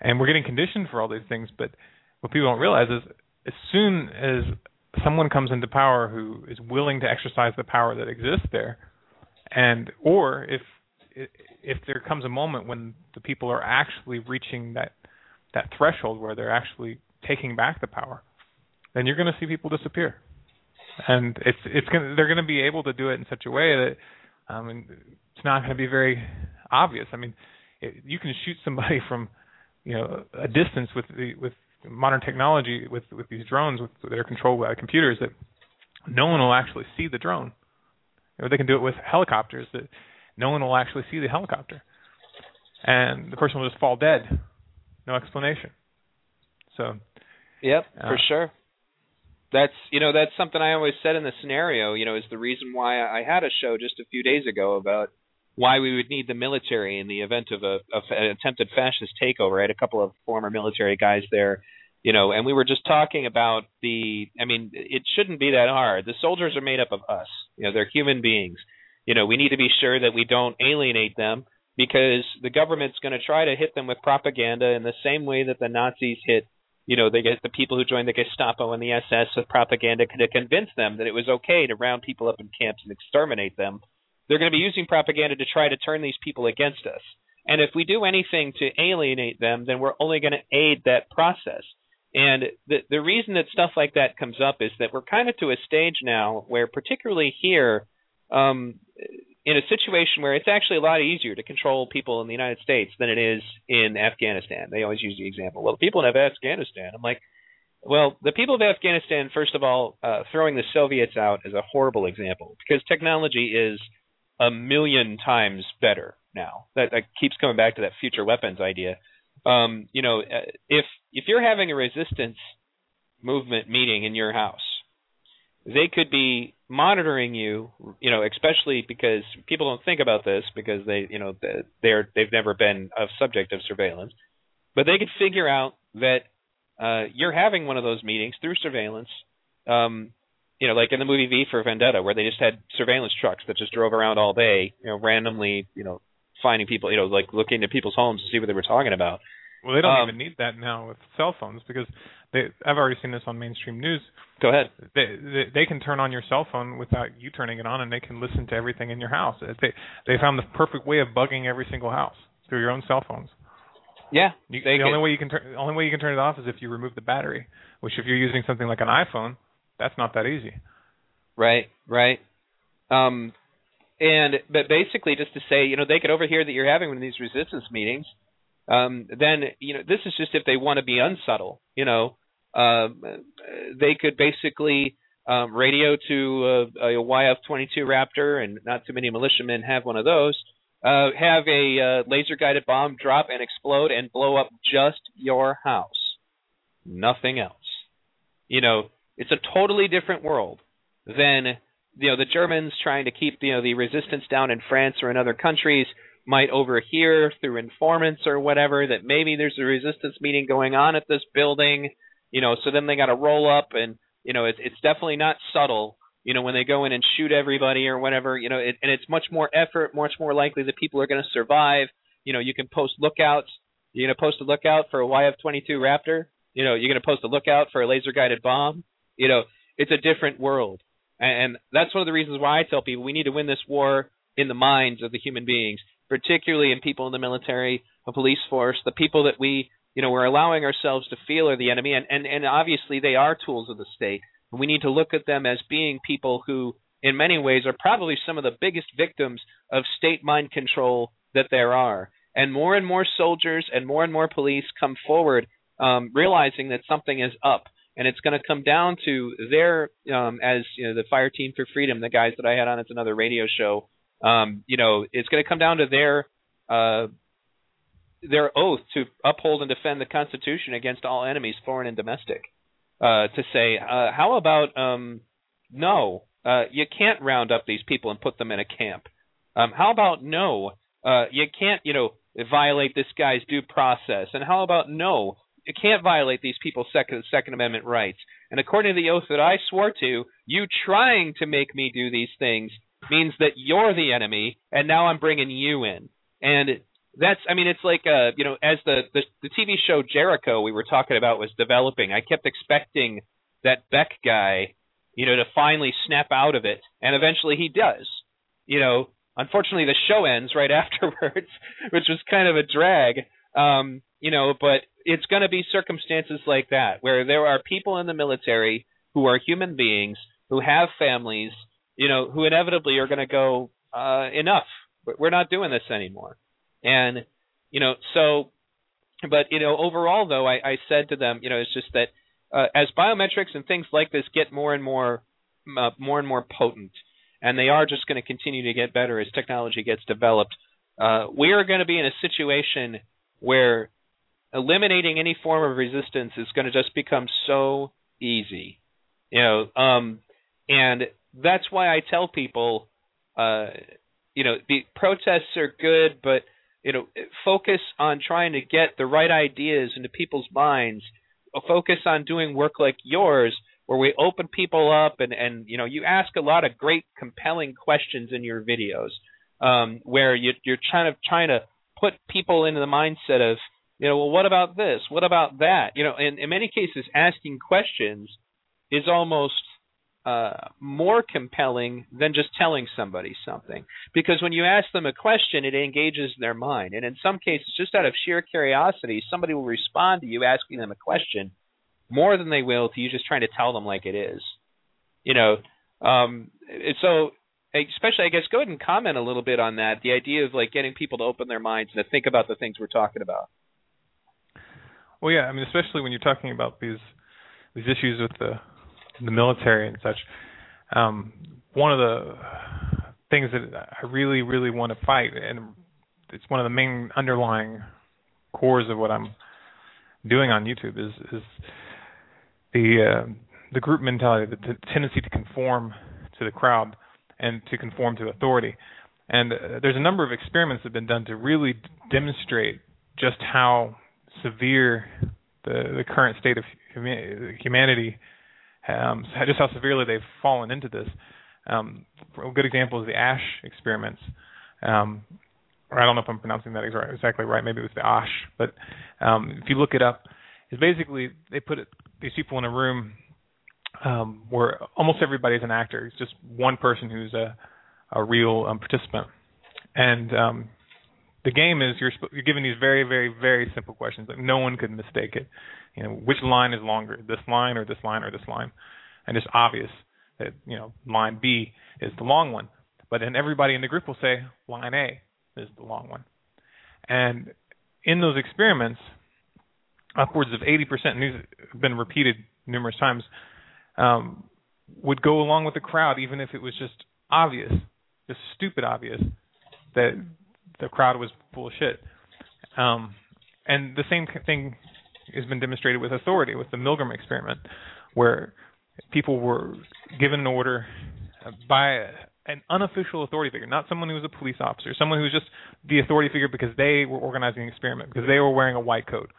and we're getting conditioned for all these things. But what people don't realize is, as soon as someone comes into power who is willing to exercise the power that exists there, and or if if there comes a moment when the people are actually reaching that that threshold where they're actually taking back the power, then you're going to see people disappear. And it's it's going they're going to be able to do it in such a way that um, it's not going to be very obvious. I mean, it, you can shoot somebody from you know a distance with the with modern technology with with these drones with that are controlled by computers that no one will actually see the drone. Or they can do it with helicopters that no one will actually see the helicopter, and the person will just fall dead, no explanation. So. Yep, uh, for sure. That's you know that's something I always said in the scenario. You know, is the reason why I had a show just a few days ago about why we would need the military in the event of a of an attempted fascist takeover. I had a couple of former military guys there, you know, and we were just talking about the. I mean, it shouldn't be that hard. The soldiers are made up of us. You know, they're human beings. You know, we need to be sure that we don't alienate them because the government's going to try to hit them with propaganda in the same way that the Nazis hit. You know, they get the people who joined the Gestapo and the SS with propaganda to convince them that it was okay to round people up in camps and exterminate them they're going to be using propaganda to try to turn these people against us. And if we do anything to alienate them, then we're only going to aid that process. And the the reason that stuff like that comes up is that we're kind of to a stage now where, particularly here, um, in a situation where it's actually a lot easier to control people in the United States than it is in Afghanistan. They always use the example, well, the people in Afghanistan. I'm like, well, the people of Afghanistan, first of all, uh, throwing the Soviets out is a horrible example because technology is a million times better now. That, that keeps coming back to that future weapons idea. Um, you know, uh, if if you're having a resistance movement meeting in your house, they could be monitoring you. You know, especially because people don't think about this because they, you know, they're they've never been a subject of surveillance, but they could figure out that uh, you're having one of those meetings through surveillance. Um, you know, like in the movie V for Vendetta, where they just had surveillance trucks that just drove around all day, you know, randomly, you know, finding people, you know, like looking into people's homes to see what they were talking about. Well, they don't um, even need that now with cell phones because they. I've already seen this on mainstream news. Go ahead. They, they they can turn on your cell phone without you turning it on, and they can listen to everything in your house. They they found the perfect way of bugging every single house through your own cell phones. Yeah. You, the only way you can turn the only way you can turn it off is if you remove the battery. Which, if you're using something like an iPhone, that's not that easy. Right. Right. Um, and but basically, just to say, you know, they could overhear that you're having one of these resistance meetings. Um, then you know, this is just if they want to be unsubtle. You know, uh, they could basically um, radio to a, a YF-22 Raptor, and not too many militiamen have one of those uh, have a uh, laser guided bomb drop and explode and blow up just your house. Nothing else. You know, it's a totally different world than you know the Germans trying to keep you know the resistance down in France or in other countries might overhear through informants or whatever that maybe there's a resistance meeting going on at this building. You know, so then they got to roll up and you know it's it's definitely not subtle you know, when they go in and shoot everybody or whatever, you know, it, and it's much more effort, much more likely that people are going to survive. You know, you can post lookouts. You're going to post a lookout for a YF-22 Raptor. You know, you're going to post a lookout for a laser-guided bomb. You know, it's a different world, and that's one of the reasons why I tell people we need to win this war in the minds of the human beings, particularly in people in the military, the police force, the people that we, you know, we're allowing ourselves to feel are the enemy, and and and obviously they are tools of the state we need to look at them as being people who, in many ways, are probably some of the biggest victims of state mind control that there are. And more and more soldiers and more and more police come forward um, realizing that something is up. And it's going to come down to their, um, as you know, the Fire Team for Freedom, the guys that I had on it's another radio show. Um, you know, it's going to come down to their uh, their oath to uphold and defend the Constitution against all enemies, foreign and domestic uh, to say, uh, how about um, no, uh, you can't round up these people and put them in a camp. Um, how about no, uh, you can't, you know, violate this guy's due process. And how about no, you can't violate these people's second Second Amendment rights. And according to the oath that I swore to, you trying to make me do these things means that you're the enemy, and now I'm bringing you in. And that's I mean it's like uh you know as the, the the TV show Jericho we were talking about was developing I kept expecting that Beck guy you know to finally snap out of it and eventually he does you know unfortunately the show ends right afterwards which was kind of a drag um you know but it's going to be circumstances like that where there are people in the military who are human beings who have families you know who inevitably are going to go uh enough we're not doing this anymore and you know, so, but you know, overall though, I, I said to them, you know, it's just that uh, as biometrics and things like this get more and more, uh, more and more potent, and they are just going to continue to get better as technology gets developed. Uh, we are going to be in a situation where eliminating any form of resistance is going to just become so easy, you know. Um, and that's why I tell people, uh, you know, the protests are good, but you know, focus on trying to get the right ideas into people's minds. Focus on doing work like yours, where we open people up and and you know you ask a lot of great, compelling questions in your videos, um, where you, you're trying to trying to put people into the mindset of you know, well, what about this? What about that? You know, in, in many cases, asking questions is almost uh, more compelling than just telling somebody something. Because when you ask them a question, it engages their mind. And in some cases, just out of sheer curiosity, somebody will respond to you asking them a question more than they will to you just trying to tell them like it is. You know, um, so especially I guess go ahead and comment a little bit on that. The idea of like getting people to open their minds and to think about the things we're talking about. Well, yeah, I mean, especially when you're talking about these these issues with the the military and such. Um, one of the things that I really, really want to fight, and it's one of the main underlying cores of what I'm doing on YouTube, is is the uh, the group mentality, the t- tendency to conform to the crowd and to conform to authority. And uh, there's a number of experiments that have been done to really demonstrate just how severe the the current state of humanity, um, just how severely they've fallen into this. Um, a good example is the Asch experiments. Um, or I don't know if I'm pronouncing that exactly right. Maybe it was the Asch, but um, if you look it up, it's basically they put it, these people in a room um, where almost everybody's an actor. It's just one person who's a a real um, participant, and um, the game is you're you're given these very very very simple questions. Like no one could mistake it. You know, which line is longer, this line or this line or this line, and it's obvious that you know line B is the long one. But then everybody in the group will say line A is the long one, and in those experiments, upwards of 80% news have been repeated numerous times um, would go along with the crowd even if it was just obvious, just stupid obvious that the crowd was bullshit. Um, and the same thing has been demonstrated with authority with the Milgram experiment, where people were given an order by an unofficial authority figure, not someone who was a police officer, someone who was just the authority figure because they were organizing the experiment, because they were wearing a white coat.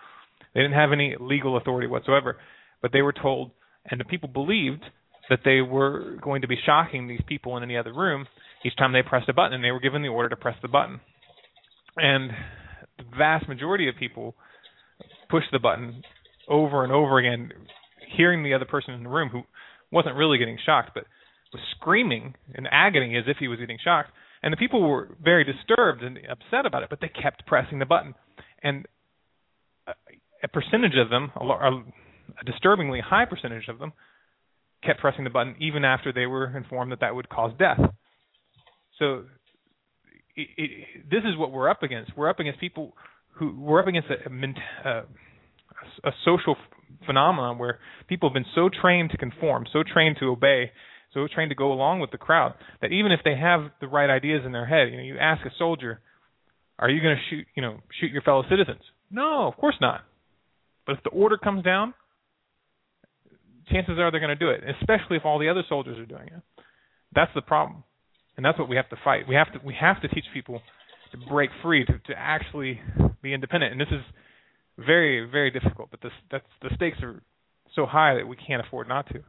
They didn't have any legal authority whatsoever, but they were told, and the people believed that they were going to be shocking these people in any other room each time they pressed a button, and they were given the order to press the button. And the vast majority of people pushed the button over and over again, hearing the other person in the room who wasn't really getting shocked, but was screaming in agony as if he was getting shocked. And the people were very disturbed and upset about it, but they kept pressing the button. And a, percentage of them, a, a disturbingly high percentage of them, kept pressing the button even after they were informed that that would cause death. So it, it, this is what we're up against. We're up against people who we're up against a, a, a social phenomenon where people have been so trained to conform, so trained to obey, so trained to go along with the crowd that even if they have the right ideas in their head, you know, you ask a soldier, "Are you going to shoot, you know, shoot your fellow citizens?" No, of course not. But if the order comes down, chances are they're going to do it, especially if all the other soldiers are doing it. That's the problem, and that's what we have to fight. We have to we have to teach people to break free, to to actually be independent, and this is very very difficult. But this that's the stakes are so high that we can't afford not to.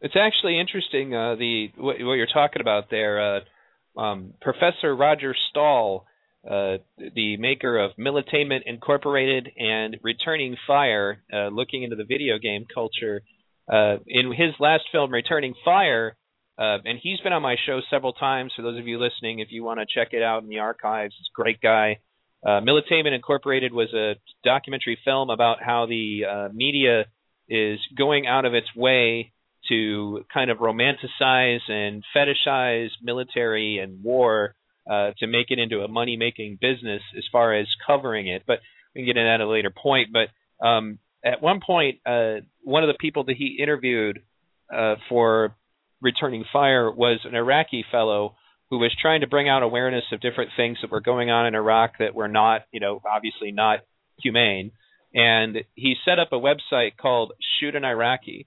It's actually interesting uh, the what, what, you're talking about there. Uh, um, Professor Roger Stahl, uh, the maker of Militainment Incorporated and Returning Fire, uh, looking into the video game culture. Uh, in his last film, Returning Fire, uh, and he's been on my show several times. For those of you listening, if you want to check it out in the archives, it's a great guy. Uh, Militainment Incorporated was a documentary film about how the uh, media is going out of its way to kind of romanticize and fetishize military and war uh, to make it into a money making business as far as covering it. But we can get into that at a later point. But um, at one point, uh, one of the people that he interviewed uh, for Returning Fire was an Iraqi fellow who was trying to bring out awareness of different things that were going on in Iraq that were not, you know, obviously not humane. And he set up a website called Shoot an Iraqi.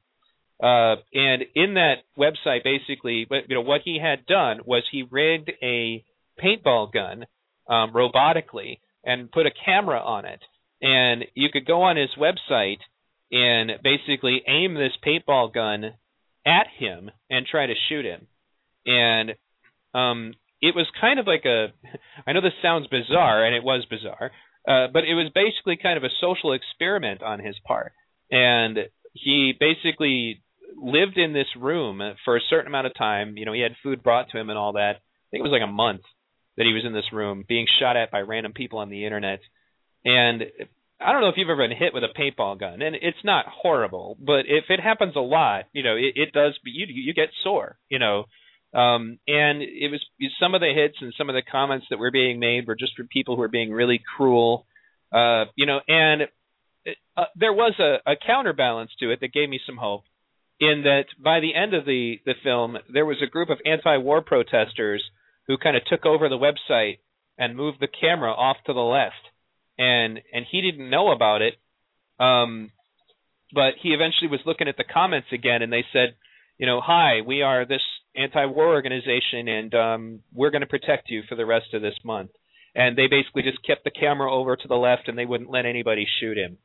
Uh, and in that website, basically, you know, what he had done was he rigged a paintball gun um, robotically and put a camera on it. And you could go on his website and basically aim this paintball gun at him and try to shoot him. And um, it was kind of like a I know this sounds bizarre and it was bizarre, uh, but it was basically kind of a social experiment on his part. And he basically lived in this room for a certain amount of time. You know, he had food brought to him and all that. I think it was like a month that he was in this room being shot at by random people on the internet. And I don't know if you've ever been hit with a paintball gun, and it's not horrible, but if it happens a lot, you know, it, it does. You you get sore, you know, Um, and it was some of the hits and some of the comments that were being made were just for people who were being really cruel. Uh, you know, and uh, there was a, a counterbalance to it that gave me some hope. In that, by the end of the the film, there was a group of anti-war protesters who kind of took over the website and moved the camera off to the left, and and he didn't know about it. Um, but he eventually was looking at the comments again, and they said, you know, hi, we are this anti-war organization, and um, we're going to protect you for the rest of this month. And they basically just kept the camera over to the left, and they wouldn't let anybody shoot him.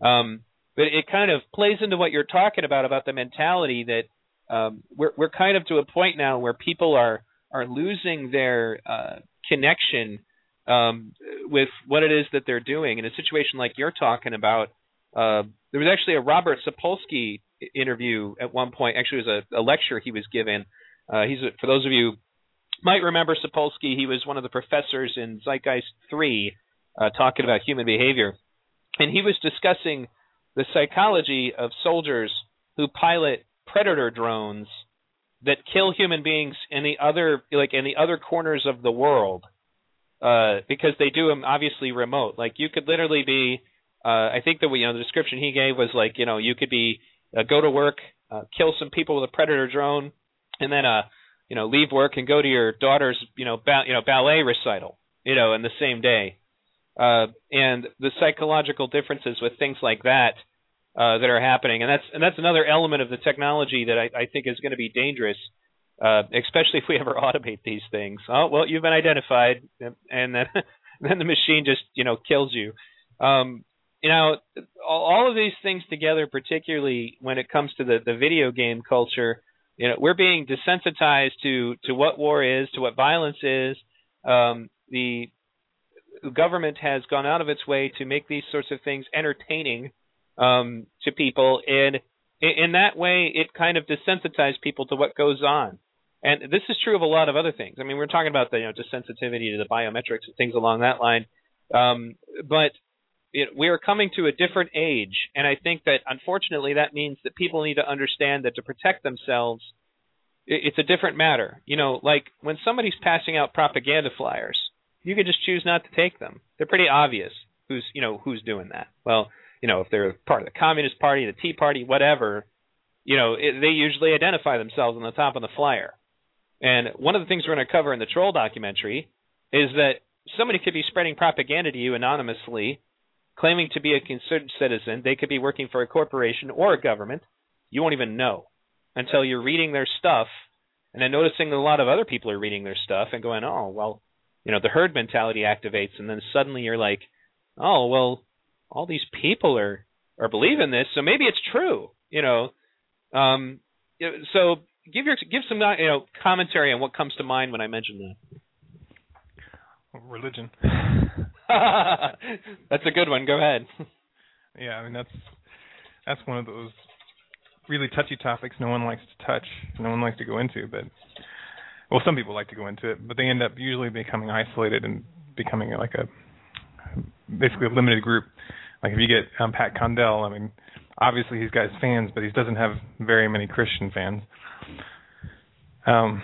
Um, but it kind of plays into what you're talking about about the mentality that um, we're we're kind of to a point now where people are are losing their uh, connection um, with what it is that they're doing. In a situation like you're talking about, uh, there was actually a Robert Sapolsky interview at one point. Actually, it was a, a lecture he was given. Uh, he's for those of you might remember Sapolsky. He was one of the professors in Zeitgeist Three, uh, talking about human behavior, and he was discussing the psychology of soldiers who pilot predator drones that kill human beings in the other like in the other corners of the world uh, because they do them obviously remote. Like you could literally be uh, I think that we you know the description he gave was like you know you could be uh, go to work, uh, kill some people with a predator drone, and then uh you know leave work and go to your daughter's you know ba- you know ballet recital you know in the same day. Uh, and the psychological differences with things like that uh, that are happening, and that's and that's another element of the technology that I, I think is going to be dangerous, uh, especially if we ever automate these things. Oh well, you've been identified, and then then the machine just you know kills you. Um, you know, all of these things together, particularly when it comes to the, the video game culture, you know, we're being desensitized to to what war is, to what violence is. Um, the government has gone out of its way to make these sorts of things entertaining um, to people, and in that way, it kind of desensitized people to what goes on. And this is true of a lot of other things. I mean, we're talking about the you know desensitivity to the biometrics and things along that line. Um, but it, we are coming to a different age, and I think that unfortunately that means that people need to understand that to protect themselves, it, it's a different matter. You know, like when somebody's passing out propaganda flyers, you can just choose not to take them. They're pretty obvious who's you know who's doing that. Well, you know, if they're part of the Communist Party, the Tea Party, whatever, you know, it, they usually identify themselves on the top of the flyer. And one of the things we're going to cover in the Troll documentary is that somebody could be spreading propaganda to you anonymously claiming to be a concerned citizen. They could be working for a corporation or a government. You won't even know until you're reading their stuff and then noticing that a lot of other people are reading their stuff and going, oh, well, you know, the herd mentality activates. And then suddenly you're like, oh, well, all these people are, are believing this. So maybe it's true, you know. Um, so give your give some you know commentary on what comes to mind when I mention that. Religion. that's a good one. Go ahead. Yeah, I mean that's that's one of those really touchy topics no one likes to touch, no one likes to go into, but well, some people like to go into it, but they end up usually becoming isolated and becoming like a basically a limited group. Like if you get um, Pat Condell, I mean, obviously he's got his fans, but he doesn't have very many Christian fans. Um,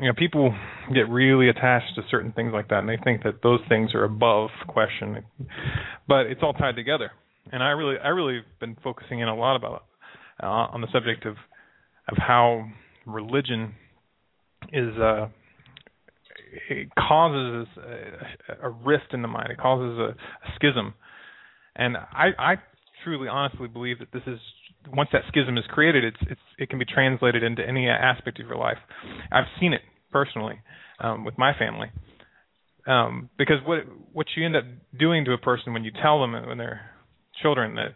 you know, people get really attached to certain things like that, and they think that those things are above question. But it's all tied together, and I really, I really have been focusing in a lot about uh, on the subject of of how religion is uh it causes a, a rift in the mind. It causes a, a schism, and I, I truly, honestly believe that this is once that schism is created, it's it's it can be translated into any aspect of your life. I've seen it personally um, with my family. Um, because what what you end up doing to a person when you tell them when they're children that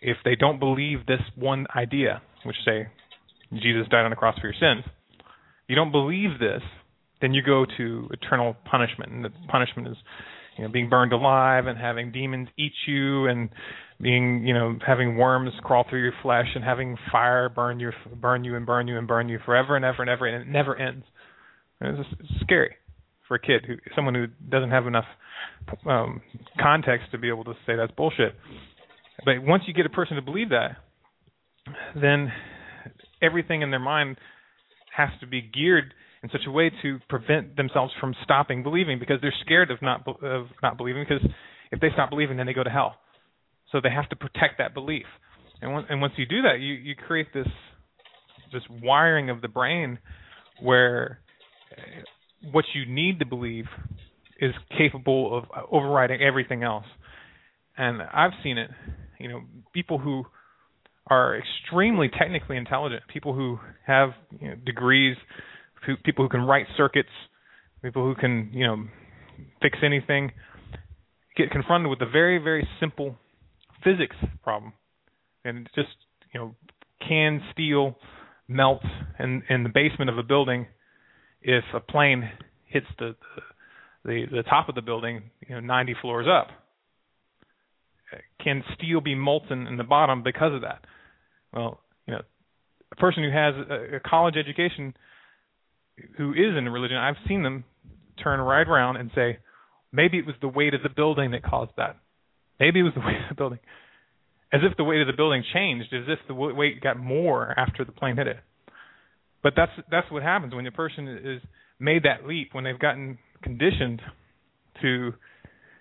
if they don't believe this one idea, which say Jesus died on the cross for your sins, you don't believe this, then you go to eternal punishment, and the punishment is you know being burned alive and having demons eat you and being you know having worms crawl through your flesh and having fire burn you burn you and burn you and burn you forever and ever and ever and it never ends. And it's, it's scary for a kid who someone who doesn't have enough um context to be able to say that's bullshit. But once you get a person to believe that then everything in their mind has to be geared in such a way to prevent themselves from stopping believing because they're scared of not of not believing because if they stop believing then they go to hell. So they have to protect that belief. And, and once you do that, you you create this this wiring of the brain where uh, what you need to believe is capable of overriding everything else. And I've seen it. You know, people who are extremely technically intelligent, people who have you know, degrees, who, people who can write circuits, people who can you know fix anything, get confronted with a very very simple physics problem, and just you know can steel melt in in the basement of a building if a plane hits the the the top of the building, you know, 90 floors up. Can steel be molten in the bottom because of that? Well, you know, a person who has a, a college education who is in religion, I've seen them turn right around and say, maybe it was the weight of the building that caused that. Maybe it was the weight of the building. As if the weight of the building changed, as if the weight got more after the plane hit it. But that's that's what happens when a person is made that leap, when they've gotten conditioned to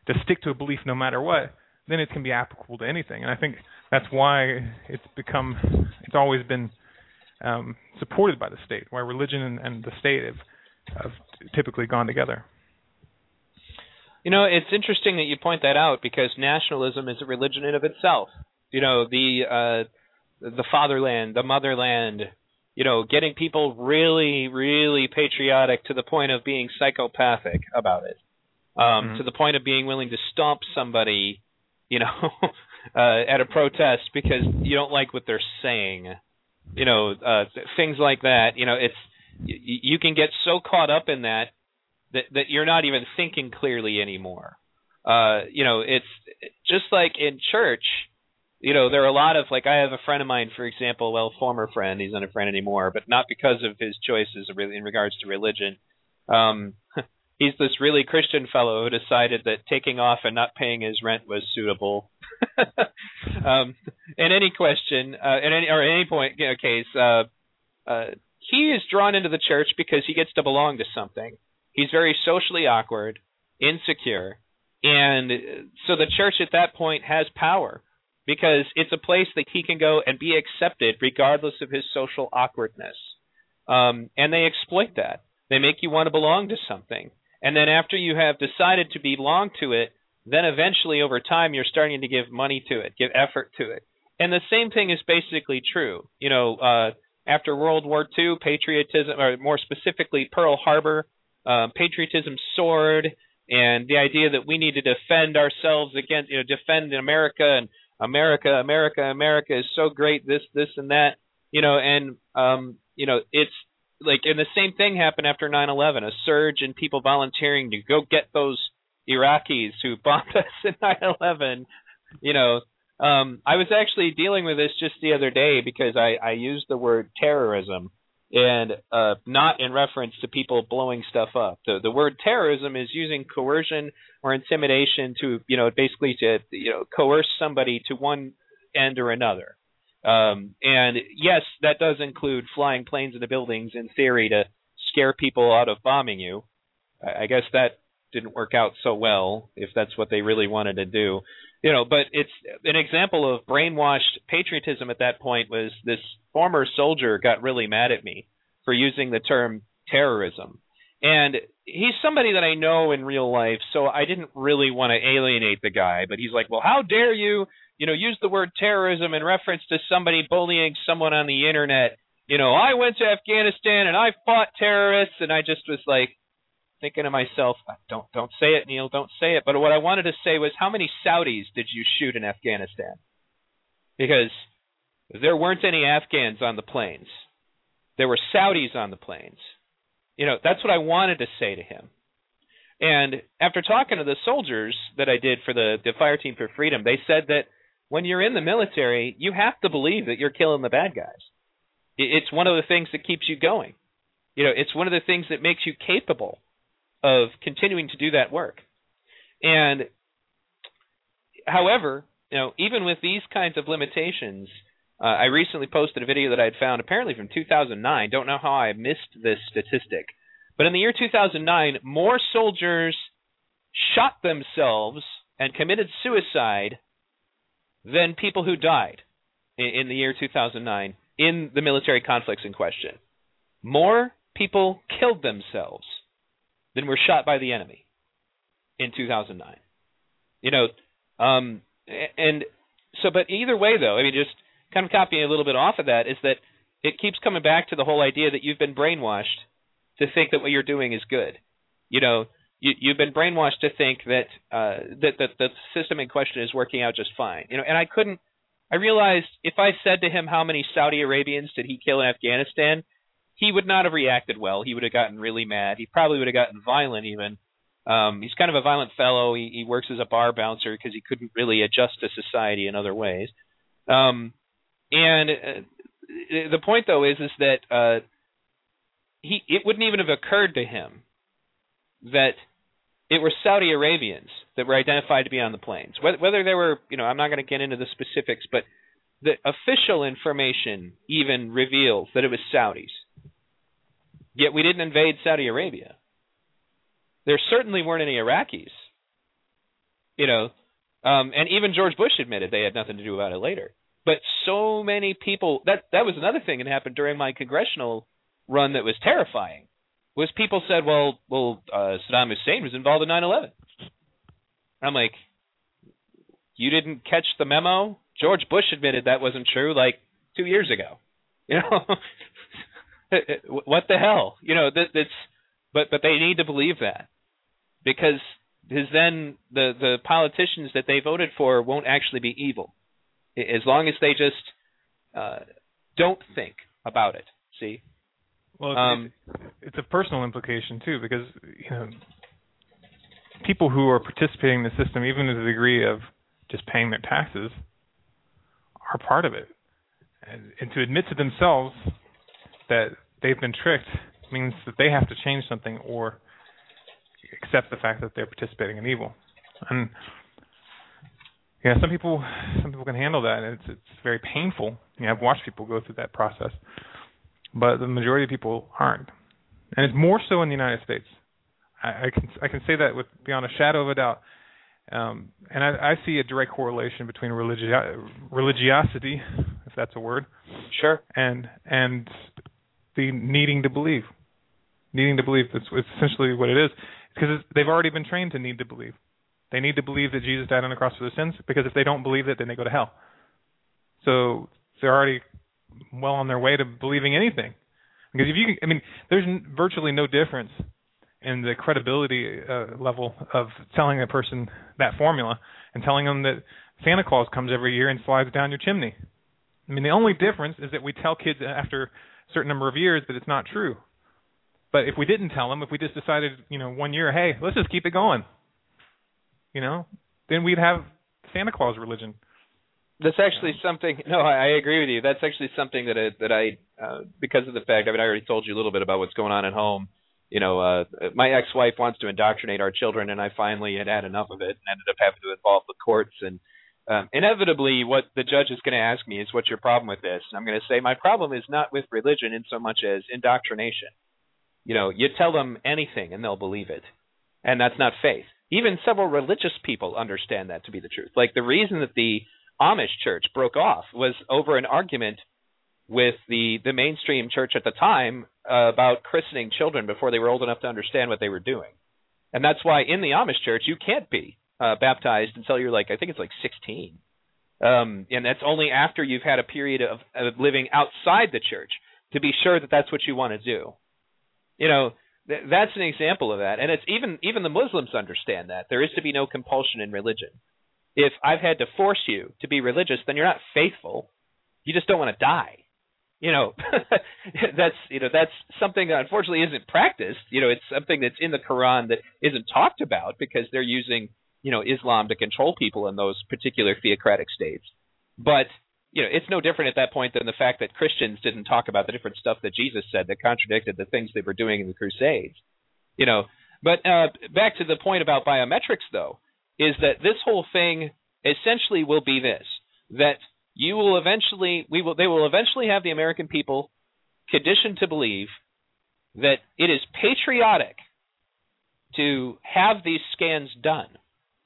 to stick to a belief no matter what, then it can be applicable to anything. And I think that's why it's become it's always been um, supported by the state, why religion and, and the state have, have typically gone together. You know, it's interesting that you point that out because nationalism is a religion in of itself. You know, the uh, the fatherland, the motherland, you know, getting people really, really patriotic to the point of being psychopathic about it, um, mm-hmm. to the point of being willing to stomp somebody, you know, uh, at a protest because you don't like what they're saying, you know, uh, things like that. You know, it's you, you can get so caught up in that that that you're not even thinking clearly anymore. Uh, you know, it's just like in church you know, there are a lot of like I have a friend of mine, for example, well, former friend, he's not a friend anymore, but not because of his choices in regards to religion. Um, he's this really Christian fellow who decided that taking off and not paying his rent was suitable. um, in any question, uh, in any or any point, you know, case, uh, uh, he is drawn into the church because he gets to belong to something. He's very socially awkward, insecure, and so the church at that point has power because it's a place that he can go and be accepted regardless of his social awkwardness. Um, and they exploit that. They make you want to belong to something. And then after you have decided to belong to it, then eventually over time you're starting to give money to it, give effort to it. And the same thing is basically true. You know, uh, after World War II, patriotism, or more specifically Pearl Harbor, uh, patriotism soared, and the idea that we need to defend ourselves against, you know, defend America and America, America, America is so great, this, this, and that, you know, and um, you know, it's like, and the same thing happened after 9/11, a surge in people volunteering to go get those Iraqis who bombed us in 9/11. You know, um, I was actually dealing with this just the other day because I, I used the word terrorism and uh, not in reference to people blowing stuff up. The, the word terrorism is using coercion or intimidation to, you know, basically to, you know, coerce somebody to one end or another. Um, and yes, that does include flying planes into buildings in theory to scare people out of bombing you. I, I guess that didn't work out so well if that's what they really wanted to do. You know, but it's an example of brainwashed patriotism at that point was this former soldier got really mad at me for using the term terrorism. And he's somebody that I know in real life, so I didn't really want to alienate the guy. But he's like, "Well, how dare you, you know, use the word terrorism in reference to somebody bullying someone on the internet? You know, I went to Afghanistan and I fought terrorists." And I just was like thinking to myself, uh, "Don't don't say it, Neil, don't say it." But what I wanted to say was, how many Saudis did you shoot in Afghanistan? Because there weren't any Afghans on the planes. There were Saudis on the planes. You know, that's what I wanted to say to him. And after talking to the soldiers that I did for the, the Fire Team for Freedom, they said that when you're in the military, you have to believe that you're killing the bad guys. It's one of the things that keeps you going. You know, it's one of the things that makes you capable of continuing to do that work. And however, you know, even with these kinds of limitations, Uh, I recently posted a video that I had found, apparently from 2009. Don't know how I missed this statistic, but in the year 2009, more soldiers shot themselves and committed suicide than people who died in, in the year 2009 in the military conflicts in question. More people killed themselves than were shot by the enemy in 2009. You know, um, and so, but either way, though, I mean, just kind of copying a little bit off of that is that it keeps coming back to the whole idea that you've been brainwashed to think that what you're doing is good. You know, you, you've been brainwashed to think that uh, that that the system in question is working out just fine. You know, and I couldn't. I realized if I said to him how many Saudi Arabians did he kill in Afghanistan, he would not have reacted well. He would have gotten really mad. He probably would have gotten violent even. Um, he's kind of a violent fellow. He, he works as a bar bouncer because he couldn't really adjust to society in other ways. Um, and uh, the point though is is that uh, he it wouldn't even have occurred to him that it were Saudi Arabians that were identified to be on the planes. Whether, whether they were, you know, I'm not going to get into the specifics, but the official information even reveals that it was Saudis. Yet we didn't invade Saudi Arabia. There certainly weren't any Iraqis. You know, um, and even George Bush admitted they had nothing to do about it later. But so many people that that was another thing that happened during my congressional run that was terrifying was people said, well, well, uh, Saddam Hussein was involved in 9/11. I'm like, you didn't catch the memo? George Bush admitted that wasn't true like two years ago. You know, what the hell? You know, that, that's but but they need to believe that because because then the the politicians that they voted for won't actually be evil as long as they just uh, don't think about it. See, well, it's, um, it's, a personal implication too, because you know people who are participating in the system, even to the degree of just paying their taxes, are part of it, and, and to admit to themselves that they've been tricked means that they have to change something or accept the fact that they're participating in evil. And yeah, some people some people can handle that, and it's it's very painful. You know, I've watched people go through that process but the majority of people aren't, and it's more so in the United States. I, I can I can say that with beyond a shadow of a doubt. Um, and I, I see a direct correlation between religi- religiosity, if that's a word, sure, and and the needing to believe, needing to believe. That's essentially what it is, because they've already been trained to need to believe. They need to believe that Jesus died on the cross for their sins, because if they don't believe it, then they go to hell. So they're already well on their way to believing anything. Because if you, can, I mean, there's virtually no difference in the credibility uh, level of telling a person that formula and telling them that Santa Claus comes every year and slides down your chimney. I mean, the only difference is that we tell kids after a certain number of years that it's not true. But if we didn't tell them, if we just decided, you know, one year, hey, let's just keep it going, you know, then we'd have Santa Claus religion. That's actually something. No, I, I agree with you. That's actually something that I, that I, uh, because of the fact. I mean, I already told you a little bit about what's going on at home. You know, uh, my ex-wife wants to indoctrinate our children, and I finally had had enough of it, and ended up having to involve the courts. And um, inevitably, what the judge is going to ask me is, "What's your problem with this?" And I'm going to say, "My problem is not with religion in so much as indoctrination." You know, you tell them anything, and they'll believe it, and that's not faith. Even several religious people understand that to be the truth. Like the reason that the Amish church broke off was over an argument with the the mainstream church at the time uh, about christening children before they were old enough to understand what they were doing. And that's why in the Amish church you can't be uh, baptized until you're like I think it's like 16. Um, and that's only after you've had a period of, of living outside the church to be sure that that's what you want to do. You know, th- that's an example of that. And it's even even the Muslims understand that there is to be no compulsion in religion if I've had to force you to be religious, then you're not faithful. You just don't want to die. You know, that's you know that's something that unfortunately isn't practiced. You know, it's something that's in the Quran that isn't talked about because they're using you know Islam to control people in those particular theocratic states. But you know, it's no different at that point than the fact that Christians didn't talk about the different stuff that Jesus said that contradicted the things they were doing in the Crusades. You know, but uh, back to the point about biometrics, though is that this whole thing essentially will be this that you will eventually we will they will eventually have the American people conditioned to believe that it is patriotic to have these scans done,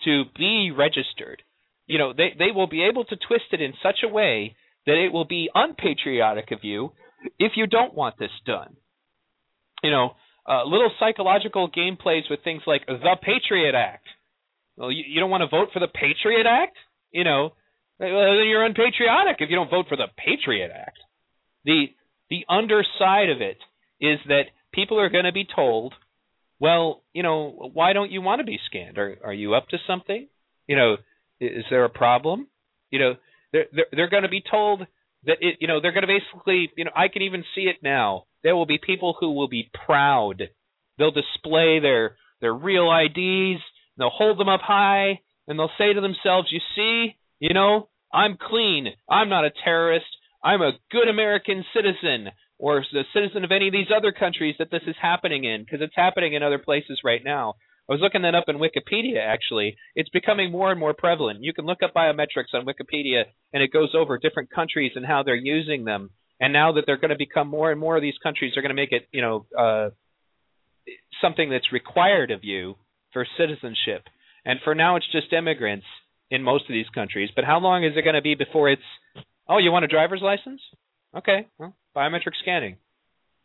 to be registered. You know, they they will be able to twist it in such a way that it will be unpatriotic of you if you don't want this done. You know, uh, little psychological game plays with things like the Patriot Act. Well, you, you don't want to vote for the Patriot Act? You know, well, then you're unpatriotic if you don't vote for the Patriot Act. The the underside of it is that people are going to be told, well, you know, why don't you want to be scanned? Are are you up to something? You know, is there a problem? You know, they're they're, they're going to be told that it, you know, they're going to basically, you know, I can even see it now. There will be people who will be proud. They'll display their their real IDs. They'll hold them up high, and they'll say to themselves, "You see, you know, I'm clean. I'm not a terrorist. I'm a good American citizen or the citizen of any of these other countries that this is happening in because it's happening in other places right now. I was looking that up in Wikipedia actually. It's becoming more and more prevalent. You can look up biometrics on Wikipedia and it goes over different countries and how they're using them. And now that they're going to become more and more of these countries are going to make it, you know, uh something that's required of you for citizenship. And for now it's just immigrants in most of these countries. But how long is it going to be before it's, oh, you want a driver's license? Okay, well, biometric scanning.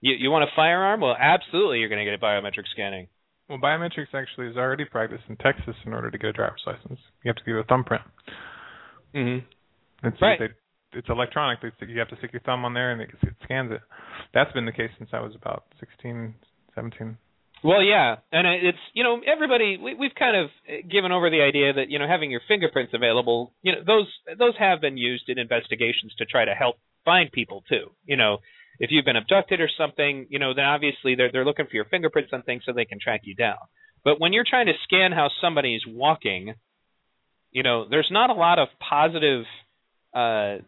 You you want a firearm? Well, absolutely, you're going to get a biometric scanning. Well, biometrics actually is already practiced in Texas in order to get a driver's license. You have to give a thumbprint. Mm-hmm. It's Right. They, it's electronic. They you have to stick your thumb on there, and it, it scans it. That's been the case since I was about 16, 17. Well, yeah, and it's you know everybody we, we've kind of given over the idea that you know having your fingerprints available, you know those those have been used in investigations to try to help find people too. You know, if you've been abducted or something, you know, then obviously they're they're looking for your fingerprints on things so they can track you down. But when you're trying to scan how somebody's walking, you know, there's not a lot of positive uh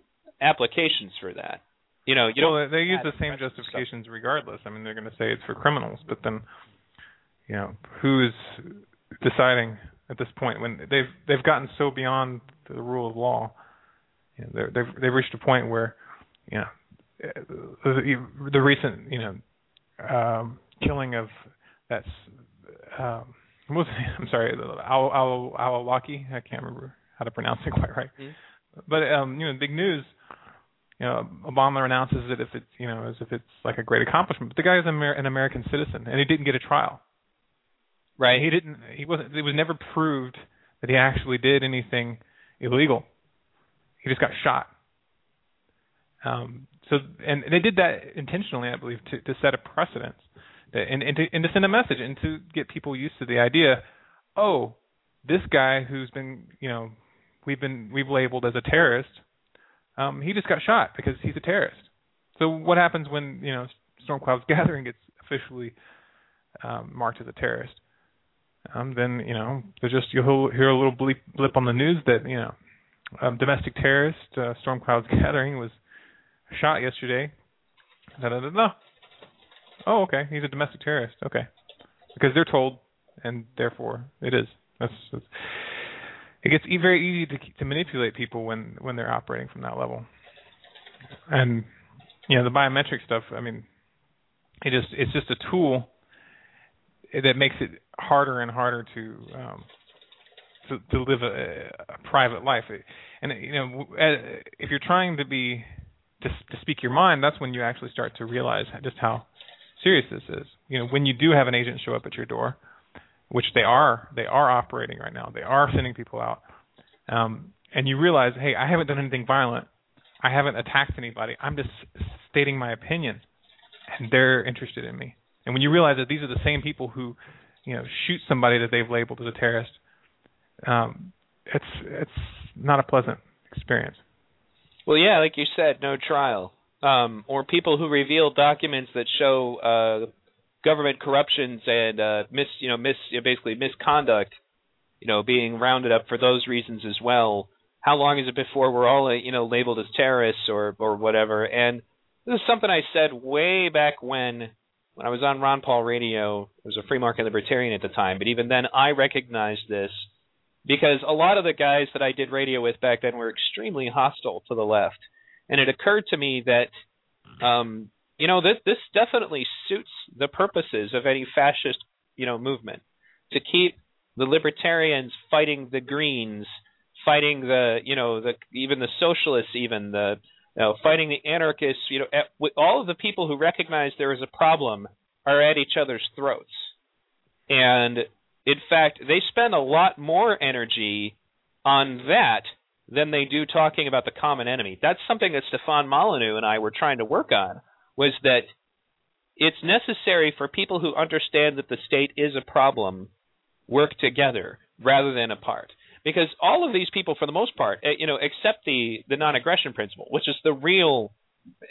applications for that. You know, you well, don't they use the same justifications regardless. I mean, they're going to say it's for criminals, but then, you know, who's deciding at this point when they've they've gotten so beyond the rule of law? You know, they've they've reached a point where, you know, the, the recent you know um, killing of that's um, was? I'm sorry, Al Al Awlaki. I can't remember how to pronounce it quite right. Mhm. But um, you know, big news. You know, Obama announces it if it's you know as if it's like a great accomplishment. But the guy is an, Amer- an American citizen, and he didn't get a trial. Right. He didn't. He wasn't. It was never proved that he actually did anything illegal. He just got shot. Um, so, and they did that intentionally, I believe, to, to set a precedent, and and to, and to send a message, and to get people used to the idea. Oh, this guy who's been, you know, we've been we've labeled as a terrorist. Um, he just got shot because he's a terrorist. So what happens when you know Storm Clouds Gathering gets officially um, marked as a terrorist? Um, then you know there's just you'll hear a little bleep, blip on the news that you know um, domestic terrorist uh, Storm Clouds Gathering was shot yesterday. Da, da, da, da. Oh, okay, he's a domestic terrorist. Okay, because they're told, and therefore it is. That's, that's it gets very easy to to manipulate people when when they're operating from that level. And you know the biometric stuff. I mean, it just it's just a tool that makes it harder and harder to um, to, to live a, a private life. And you know, if you're trying to be to, to speak your mind, that's when you actually start to realize just how serious this is. You know, when you do have an agent show up at your door, which they are, they are operating right now. They are sending people out, um, and you realize, hey, I haven't done anything violent. I haven't attacked anybody. I'm just stating my opinion, and they're interested in me. And when you realize that these are the same people who, you know, shoot somebody that they've labeled as a terrorist, um, it's it's not a pleasant experience. Well, yeah, like you said, no trial. Um, or people who reveal documents that show uh, government corruptions and uh, mis, you know, mis, basically misconduct, you know, being rounded up for those reasons as well. How long is it before we're all, you know, labeled as terrorists or or whatever? And this is something I said way back when, when I was on Ron Paul Radio. I was a free market libertarian at the time, but even then, I recognized this because a lot of the guys that I did radio with back then were extremely hostile to the left, and it occurred to me that, um, you know, this this definitely suits the purposes of any fascist, you know, movement to keep the libertarians fighting the Greens, fighting the, you know, the even the socialists, even the, you know, fighting the anarchists. You know, at, all of the people who recognize there is a problem are at each other's throats, and in fact, they spend a lot more energy on that than they do talking about the common enemy. That's something that Stefan Molyneux and I were trying to work on was that it's necessary for people who understand that the state is a problem work together rather than apart. Because all of these people, for the most part, eh, you know, accept the the non-aggression principle, which is the real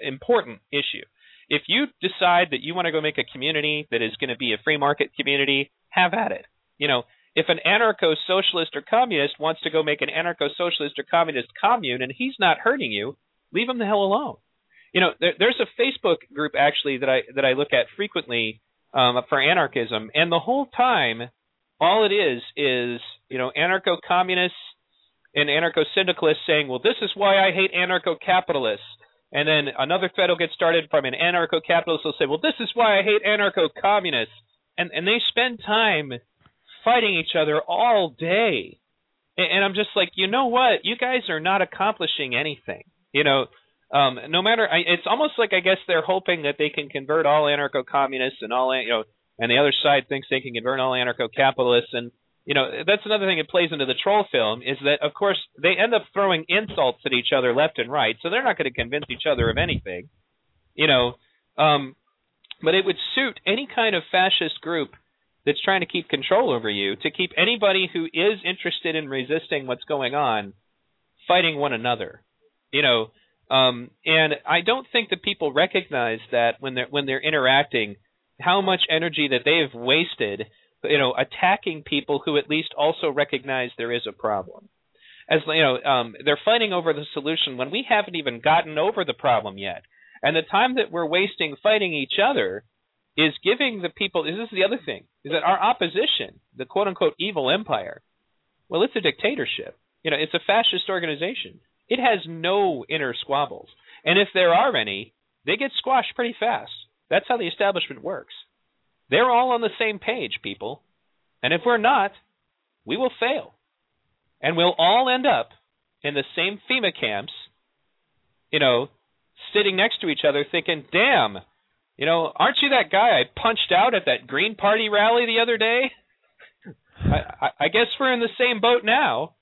important issue. If you decide that you want to go make a community that is going to be a free market community, have at it. You know, if an anarcho socialist or communist wants to go make an anarcho socialist or communist commune and he's not hurting you, leave him the hell alone. You know, there, there's a Facebook group actually that I that I look at frequently um, for anarchism, and the whole time, all it is is you know anarcho communists and anarcho syndicalists saying, well, this is why I hate anarcho capitalists. And then another thread will get started from an anarcho capitalist will say, well, this is why I hate anarcho communists. And and they spend time fighting each other all day. And I'm just like, you know what? You guys are not accomplishing anything. You know, um, no matter, I, it's almost like I guess they're hoping that they can convert all anarcho-communists and all, you know, and the other side thinks they can convert all anarcho-capitalists. And you know, that's another thing that plays into the troll film is that, of course, they end up throwing insults at each other left and right, so they're not going to convince each other of anything. You know, um, but it would suit any kind of fascist group that's trying to keep control over you to keep anybody who is interested in resisting what's going on fighting one another. You know, um, and I don't think that people recognize that when they're when they're interacting, how much energy that they've wasted, you know, attacking people who at least also recognize there is a problem. As you know, um, they're fighting over the solution when we haven't even gotten over the problem yet. And the time that we're wasting fighting each other is giving the people. Is this is the other thing: is that our opposition, the quote unquote evil empire, well, it's a dictatorship. You know, it's a fascist organization. It has no inner squabbles, and if there are any, they get squashed pretty fast. That's how the establishment works. They're all on the same page, people. And if we're not, we will fail. And we'll all end up in the same FEMA camps, you know, sitting next to each other thinking, damn, you know, aren't you that guy I punched out at that Green Party rally the other day? I, I, I guess we're in the same boat now.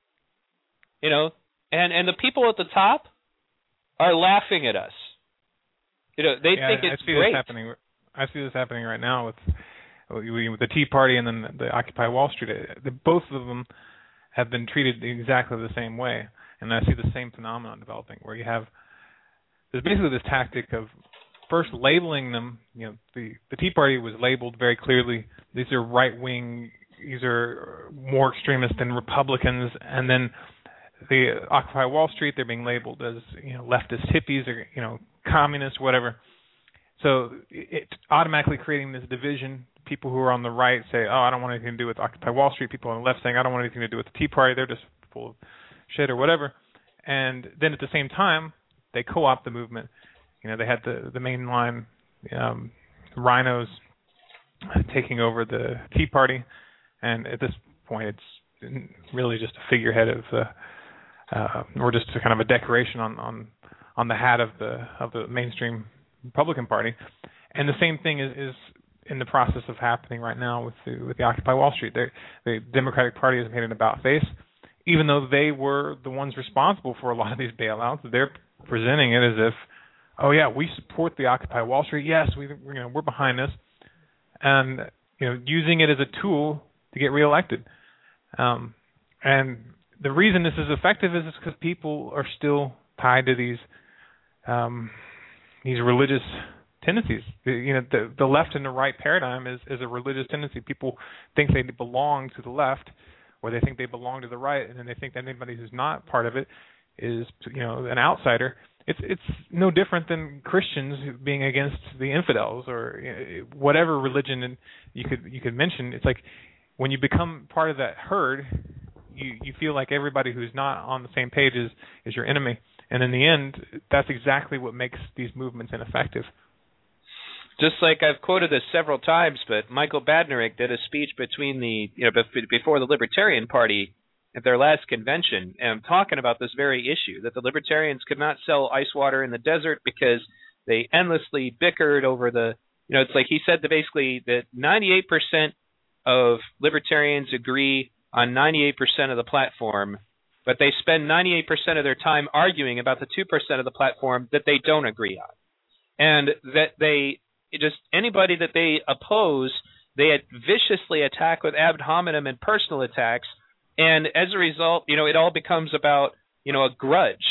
You know, and and the people at the top are laughing at us. You know, they yeah, think I, it's I see great. This happening. I see this happening right now with with the Tea Party and then the Occupy Wall Street. Both of them have been treated exactly the same way, and I see the same phenomenon developing where you have there's basically this tactic of first labeling them, you know, the the Tea Party was labeled very clearly. These are right wing. These are more extremist than Republicans, and then the Occupy Wall Street. They're being labeled as you know leftist hippies or you know communists, whatever. So it's automatically creating this division. People who are on the right say, "Oh, I don't want anything to do with Occupy Wall Street." People on the left saying, "I don't want anything to do with the Tea Party. They're just full of shit or whatever." And then at the same time, they co-opt the movement you know, they had the the mainline um, RINOs taking over the Tea Party, and at this point, it's really just a figurehead of the, uh, or just a kind of a decoration on on on the hat of the of the mainstream Republican Party. And the same thing is, is in the process of happening right now with the with the Occupy Wall Street. They're, the Democratic Party has made an about face, even though they were the ones responsible for a lot of these bailouts. They're presenting it as if oh yeah, we support the Occupy Wall Street. Yes, we you know we're behind this, and you know using it as a tool to get reelected. Um, and the reason this is effective is because people are still tied to these um, these religious tendencies. The, you know, the the left and the right paradigm is is a religious tendency. People think they belong to the left, or they think they belong to the right, and then they think that anybody who's not part of it is you know an outsider it's it's no different than Christians being against the infidels or whatever religion you could you could mention. It's like when you become part of that herd, you you feel like everybody who's not on the same page is is your enemy, and in the end, that's exactly what makes these movements ineffective. Just like I've quoted this several times, but Michael Badnarik did a speech between the you know before the Libertarian Party at their last convention, and talking about this very issue that the Libertarians could not sell ice water in the desert because they endlessly bickered over the you know it's like he said that basically that 98% of libertarians agree on 98% of the platform, but they spend 98% of their time arguing about the 2% of the platform that they don't agree on. And that they just anybody that they oppose, they viciously attack with ad hominem and personal attacks, and as a result, you know, it all becomes about you know a grudge.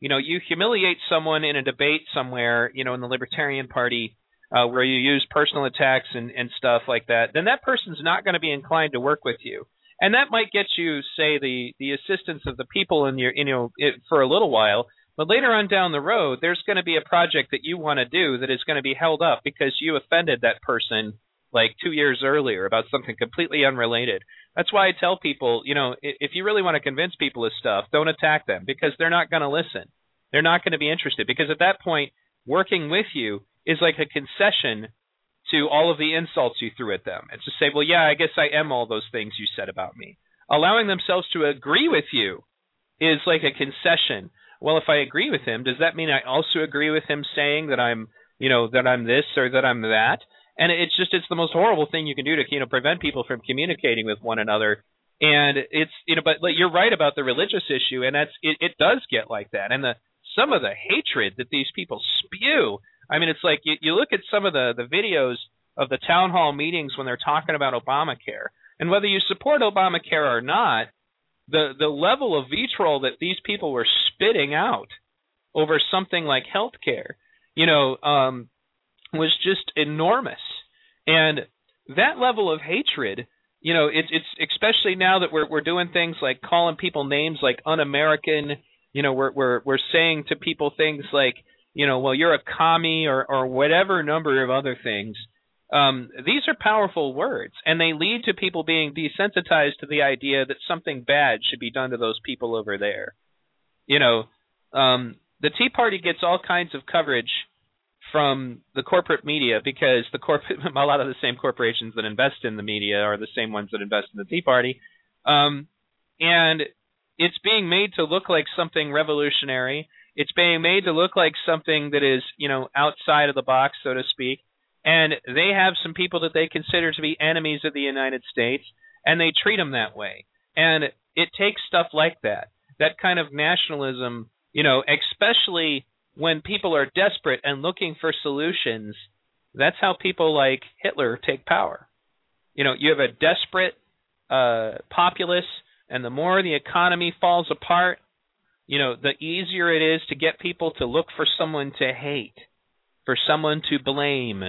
You know, you humiliate someone in a debate somewhere, you know, in the Libertarian Party, uh, where you use personal attacks and, and stuff like that, then that person's not going to be inclined to work with you. And that might get you, say, the the assistance of the people in your, you know, it, for a little while. But later on down the road, there's going to be a project that you want to do that is going to be held up because you offended that person like two years earlier about something completely unrelated. That's why I tell people, you know, if you really want to convince people of stuff, don't attack them because they're not going to listen. They're not going to be interested because at that point, working with you is like a concession to all of the insults you threw at them. and to say, well, yeah, I guess I am all those things you said about me. Allowing themselves to agree with you is like a concession well, if I agree with him, does that mean I also agree with him saying that I'm, you know, that I'm this or that I'm that? And it's just it's the most horrible thing you can do to you know prevent people from communicating with one another. And it's you know, but you're right about the religious issue, and that's it, it does get like that. And the some of the hatred that these people spew. I mean, it's like you, you look at some of the the videos of the town hall meetings when they're talking about Obamacare, and whether you support Obamacare or not, the the level of vitriol that these people were spitting out over something like healthcare, you know, um, was just enormous. And that level of hatred, you know, it's it's especially now that we're we're doing things like calling people names like un-American. You know, we're we're we're saying to people things like, you know, well, you're a commie or or whatever number of other things um, these are powerful words, and they lead to people being desensitized to the idea that something bad should be done to those people over there. You know, um, the Tea Party gets all kinds of coverage from the corporate media because the corporate a lot of the same corporations that invest in the media are the same ones that invest in the Tea Party, um, and it's being made to look like something revolutionary. It's being made to look like something that is, you know, outside of the box, so to speak and they have some people that they consider to be enemies of the United States, and they treat them that way. And it takes stuff like that, that kind of nationalism, you know, especially when people are desperate and looking for solutions. That's how people like Hitler take power. You know, you have a desperate uh, populace, and the more the economy falls apart, you know, the easier it is to get people to look for someone to hate, for someone to blame,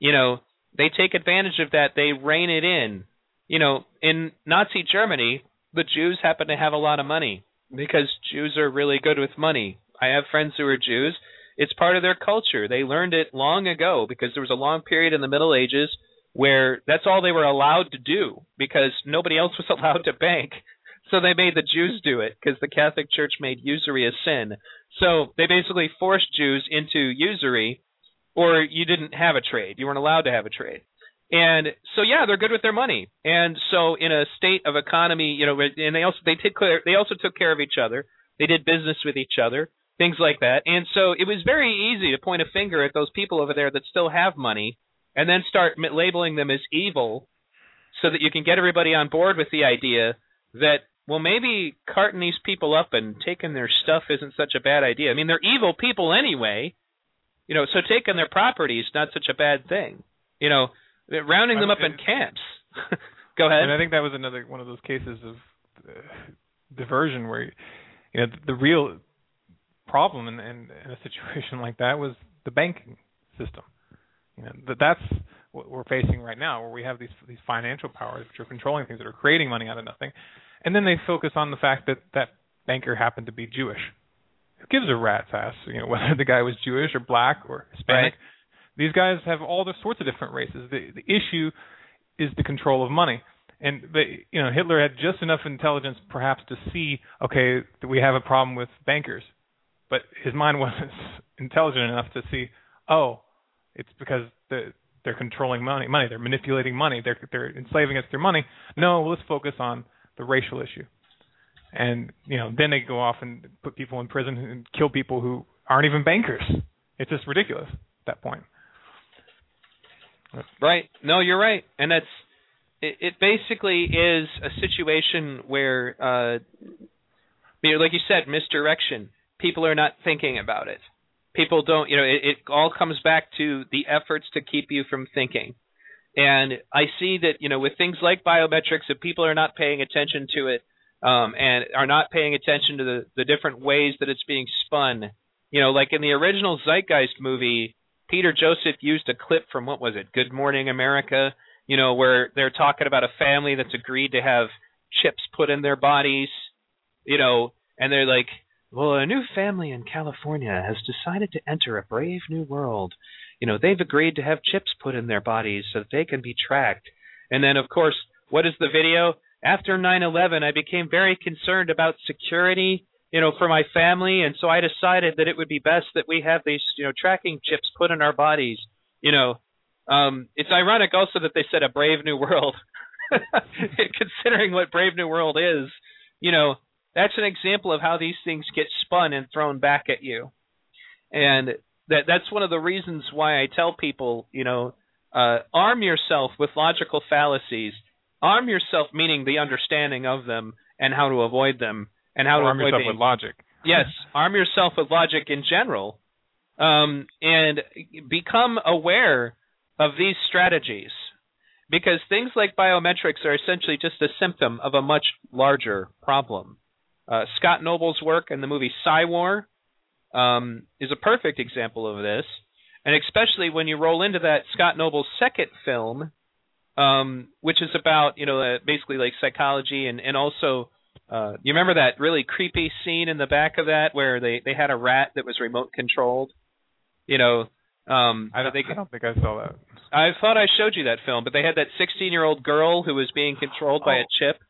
you know, they take advantage of that. They rein it in. You know, in Nazi Germany, the Jews happen to have a lot of money because Jews are really good with money. I have friends who are Jews. It's part of their culture. They learned it long ago because there was a long period in the Middle Ages where that's all they were allowed to do because nobody else was allowed to bank. So they made the Jews do it because the Catholic Church made usury a sin. So they basically forced Jews into usury or you didn't have a trade. You weren't allowed to have a trade. And so yeah, they're good with their money. And so in a state of economy, you know, and they also they took care, they also took care of each other. They did business with each other, things like that. And so it was very easy to point a finger at those people over there that still have money and then start labeling them as evil so that you can get everybody on board with the idea that well maybe carting these people up and taking their stuff isn't such a bad idea. I mean, they're evil people anyway you know, so taking their property is not such a bad thing. You know, rounding them up in camps. Go ahead. And I think that was another one of those cases of uh, diversion where, you know, the real problem in, in, in a situation like that was the banking system. You know, that that's what we're facing right now, where we have these these financial powers which are controlling things that are creating money out of nothing, and then they focus on the fact that that banker happened to be Jewish who gives a rat's ass? You know, whether the guy was Jewish or black or Hispanic. Right. These guys have all the sorts of different races. The the issue is the control of money. and the, you know Hitler had just enough intelligence perhaps to see okay we have a problem with bankers, but his mind wasn't intelligent enough to see oh it's because the they're controlling money money they're manipulating money they're they're enslaving us through money no let's focus on the racial issue. And you know then they go off and put people in prison and kill people who aren't even bankers. It's just ridiculous at that point. Right. No you're right. And that's it, it basically is a situation where uh you know, like you said misdirection. People are not thinking about it. People don't you know it, it all comes back to the efforts to keep you from thinking and i see that you know with things like biometrics if people are not paying attention to it um, and are not paying attention to the, the different ways that it's being spun you know like in the original zeitgeist movie peter joseph used a clip from what was it good morning america you know where they're talking about a family that's agreed to have chips put in their bodies you know and they're like well, a new family in California has decided to enter a brave new world. You know, they've agreed to have chips put in their bodies so that they can be tracked. And then, of course, what is the video? After 9/11, I became very concerned about security, you know, for my family, and so I decided that it would be best that we have these, you know, tracking chips put in our bodies. You know, um, it's ironic also that they said a brave new world, considering what brave new world is. You know, that's an example of how these things get spun and thrown back at you. And that that's one of the reasons why I tell people, you know, uh, arm yourself with logical fallacies. Arm yourself meaning the understanding of them and how to avoid them and how arm to avoid yourself with logic. yes, arm yourself with logic in general, um, and become aware of these strategies because things like biometrics are essentially just a symptom of a much larger problem. Uh, Scott Noble's work in the movie Psywar um, is a perfect example of this, and especially when you roll into that Scott Noble's second film, um, which is about you know uh, basically like psychology and and also uh, you remember that really creepy scene in the back of that where they they had a rat that was remote controlled, you know. Um, I don't, think, I don't think I saw that. I thought I showed you that film, but they had that 16 year old girl who was being controlled by Oh. a chip.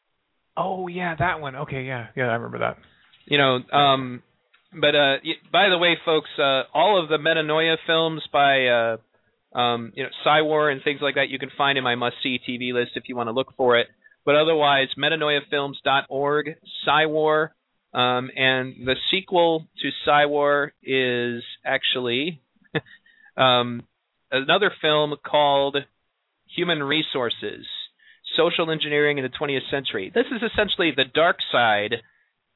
Oh yeah, that one. Okay, yeah, yeah, I remember that. you know um but uh by the way folks uh all of the metanoia films by uh um you know Psywar and things like that you can find in my must see tv list if you want to look for it. But otherwise metanoiafilms.org Psywar um and the sequel to Psywar is actually um another film called human resources social engineering in the 20th century. This is essentially the dark side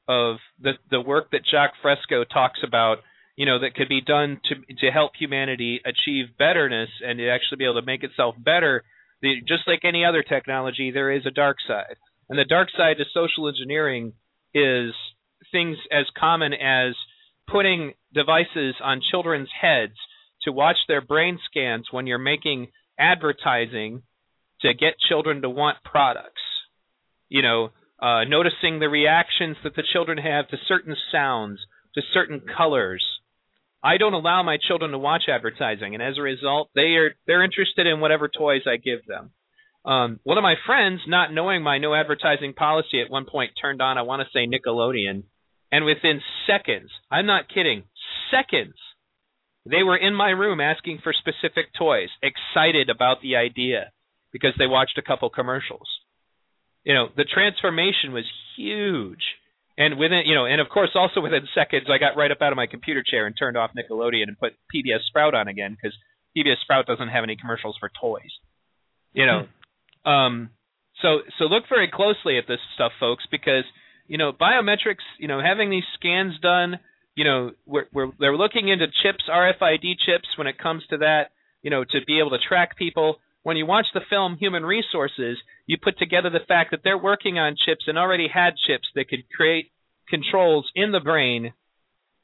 of the the work that Jacques Fresco talks about, you know, that could be done to to help humanity achieve betterness and to actually be able to make itself better. The, just like any other technology, there is a dark side, and the dark side to social engineering is things as common as putting devices on children's heads to watch their brain scans when you're making advertising to get children to want products. You know, uh, noticing the reactions that the children have to certain sounds, to certain colors. I don't allow my children to watch advertising, and as a result, they are they're interested in whatever toys I give them. Um, one of my friends, not knowing my no advertising policy, at one point turned on I want to say Nickelodeon, and within seconds, I'm not kidding, seconds, they were in my room asking for specific toys, excited about the idea because they watched a couple commercials you know the transformation was huge. And within you know and of course also within seconds i got right up out of my computer chair and turned off nickelodeon and put pbs sprout on again because pbs sprout doesn't have any commercials for toys you know? Um so so look very closely at this stuff folks because you know biometrics you know having these scans done you know we're, we're they're looking into chips rfid chips when it comes to that you know to be able to track people when you watch the film Human Resources, you put together the fact that they're working on chips and already had chips that could create controls in the brain.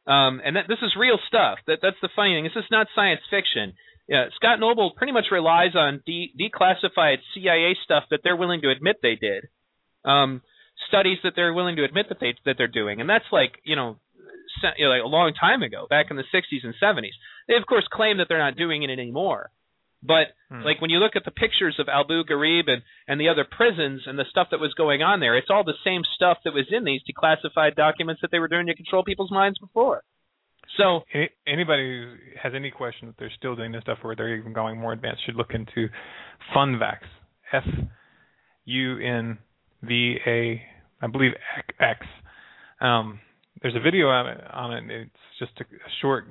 Um, and that, this is real stuff. That that's the funny thing. This is not science fiction. Yeah, Scott Noble pretty much relies on de- declassified CIA stuff that they're willing to admit they did. Um, studies that they're willing to admit that they that they're doing, and that's like you know, se- you know, like a long time ago, back in the 60s and 70s. They of course claim that they're not doing it anymore. But hmm. like when you look at the pictures of Abu Ghraib and and the other prisons and the stuff that was going on there, it's all the same stuff that was in these declassified documents that they were doing to control people's minds before. So anybody who has any question that they're still doing this stuff or they're even going more advanced should look into Funvax. F U N V A I believe X. Um, there's a video on it, on it. It's just a, a short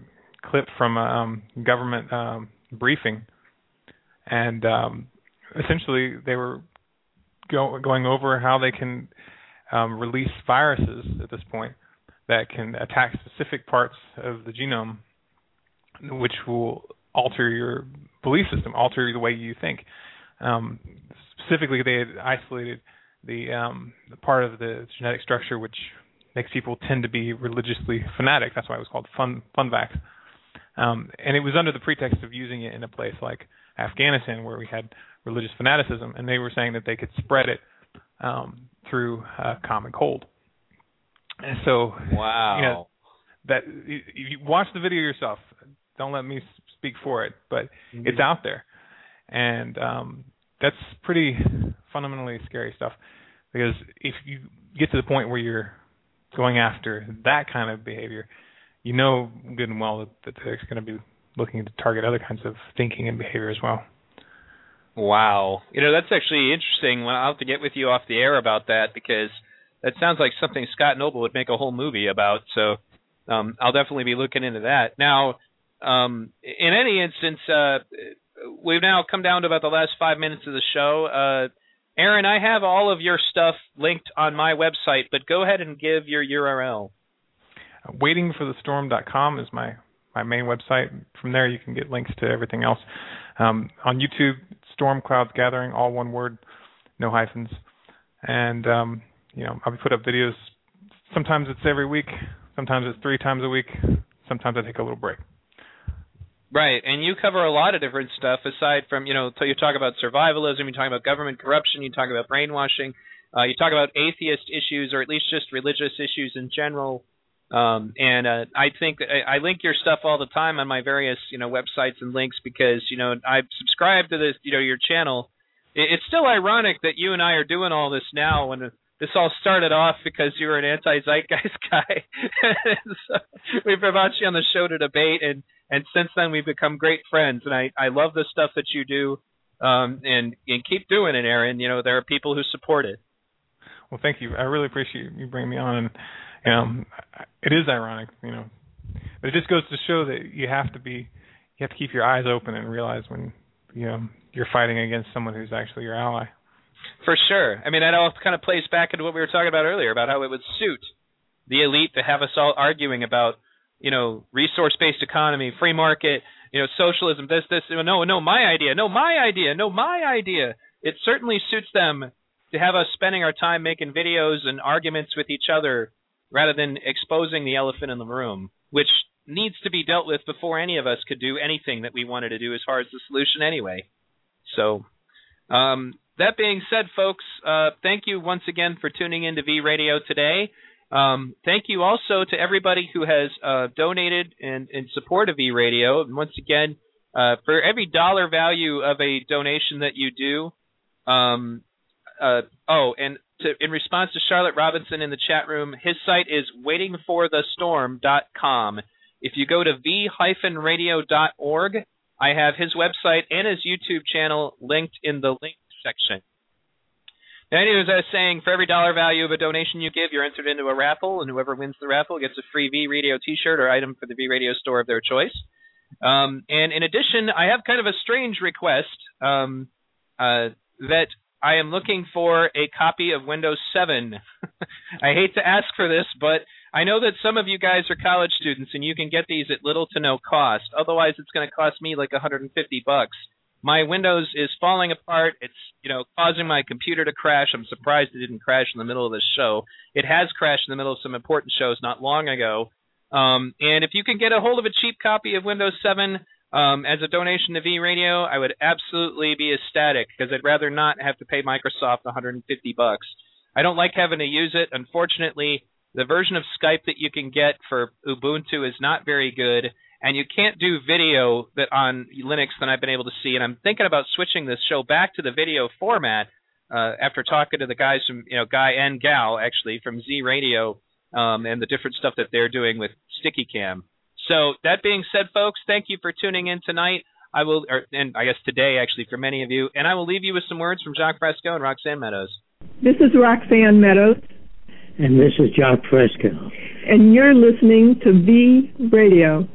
clip from a um, government um, briefing, and um, essentially they were go, going over how they can um, release viruses at this point that can attack specific parts of the genome, which will alter your belief system, alter the way you think. Um, specifically, they had isolated the, um, the part of the genetic structure which makes people tend to be religiously fanatic. That's why it was called fun funvax. Um, and it was under the pretext of using it in a place like Afghanistan where we had religious fanaticism, and they were saying that they could spread it um, through uh, common cold. And so, wow, you know, that you, you watch the video yourself. Don't let me speak for it, but mm-hmm. it's out there, and um, that's pretty fundamentally scary stuff. Because if you get to the point where you're going after that kind of behavior, you know good and well that, that they're going to be looking to target other kinds of thinking and behavior as well. Wow, you know that's actually interesting. Well, I'll have to get with you off the air about that because that sounds like something Scott Noble would make a whole movie about. So um, I'll definitely be looking into that. Now, um, in any instance, uh, we've now come down to about the last five minutes of the show. Uh, Aaron, I have all of your stuff linked on my website, but go ahead and give your URL. Waitingforthestorm.com is my my main website. From there, you can get links to everything else. Um, on YouTube, Storm Clouds Gathering, all one word, no hyphens. And um, you know, I'll put up videos. Sometimes it's every week. Sometimes it's three times a week. Sometimes I take a little break. Right, and you cover a lot of different stuff aside from you know. So you talk about survivalism, you talk about government corruption, you talk about brainwashing, uh, you talk about atheist issues or at least just religious issues in general. Um, and uh, I think I, I link your stuff all the time on my various you know websites and links because you know I subscribe to this you know your channel. It, it's still ironic that you and I are doing all this now when this all started off because you were an anti-zeitgeist guy. so we've brought you on the show to debate, and and since then we've become great friends. And I I love the stuff that you do, um, and and keep doing it, Aaron. You know there are people who support it. Well, thank you. I really appreciate you bringing me on, and know, it is ironic, you know, but it just goes to show that you have to be, you have to keep your eyes open and realize when you know you're fighting against someone who's actually your ally. For sure. I mean, that all kind of plays back into what we were talking about earlier about how it would suit the elite to have us all arguing about, you know, resource-based economy, free market, you know, socialism, this, this. No, no, my idea. No, my idea. No, my idea. It certainly suits them to have us spending our time making videos and arguments with each other rather than exposing the elephant in the room, which needs to be dealt with before any of us could do anything that we wanted to do as far as the solution anyway. So, um, that being said, folks, uh, thank you once again for tuning in to V Radio today. Um, thank you also to everybody who has uh, donated in, in support of V Radio. And once again, uh, for every dollar value of a donation that you do, um, uh, oh, and to, in response to Charlotte Robinson in the chat room, his site is waitingforthestorm.com. If you go to v-radio.org, I have his website and his YouTube channel linked in the link section. Now, Anyways, I was saying, for every dollar value of a donation you give, you're entered into a raffle, and whoever wins the raffle gets a free V Radio T-shirt or item for the V Radio store of their choice. Um, and in addition, I have kind of a strange request um, uh, that I am looking for a copy of Windows 7. I hate to ask for this, but I know that some of you guys are college students, and you can get these at little to no cost. Otherwise, it's going to cost me like 150 bucks my Windows is falling apart. It's you know causing my computer to crash. I'm surprised it didn't crash in the middle of this show. It has crashed in the middle of some important shows not long ago. Um, and if you can get a hold of a cheap copy of Windows 7 um, as a donation to V Radio, I would absolutely be ecstatic because I'd rather not have to pay Microsoft 150 bucks. I don't like having to use it. Unfortunately, the version of Skype that you can get for Ubuntu is not very good and you can't do video that on Linux that I've been able to see. And I'm thinking about switching this show back to the video format uh, after talking to the guys from you know Guy and Gal actually from Z Radio um, and the different stuff that they're doing with StickyCam. So that being said, folks, thank you for tuning in tonight. I will, or, and I guess today actually for many of you, and I will leave you with some words from Jacques Fresco and Roxanne Meadows. This is Roxanne Meadows. And this is Jacques Fresco. And you're listening to V Radio.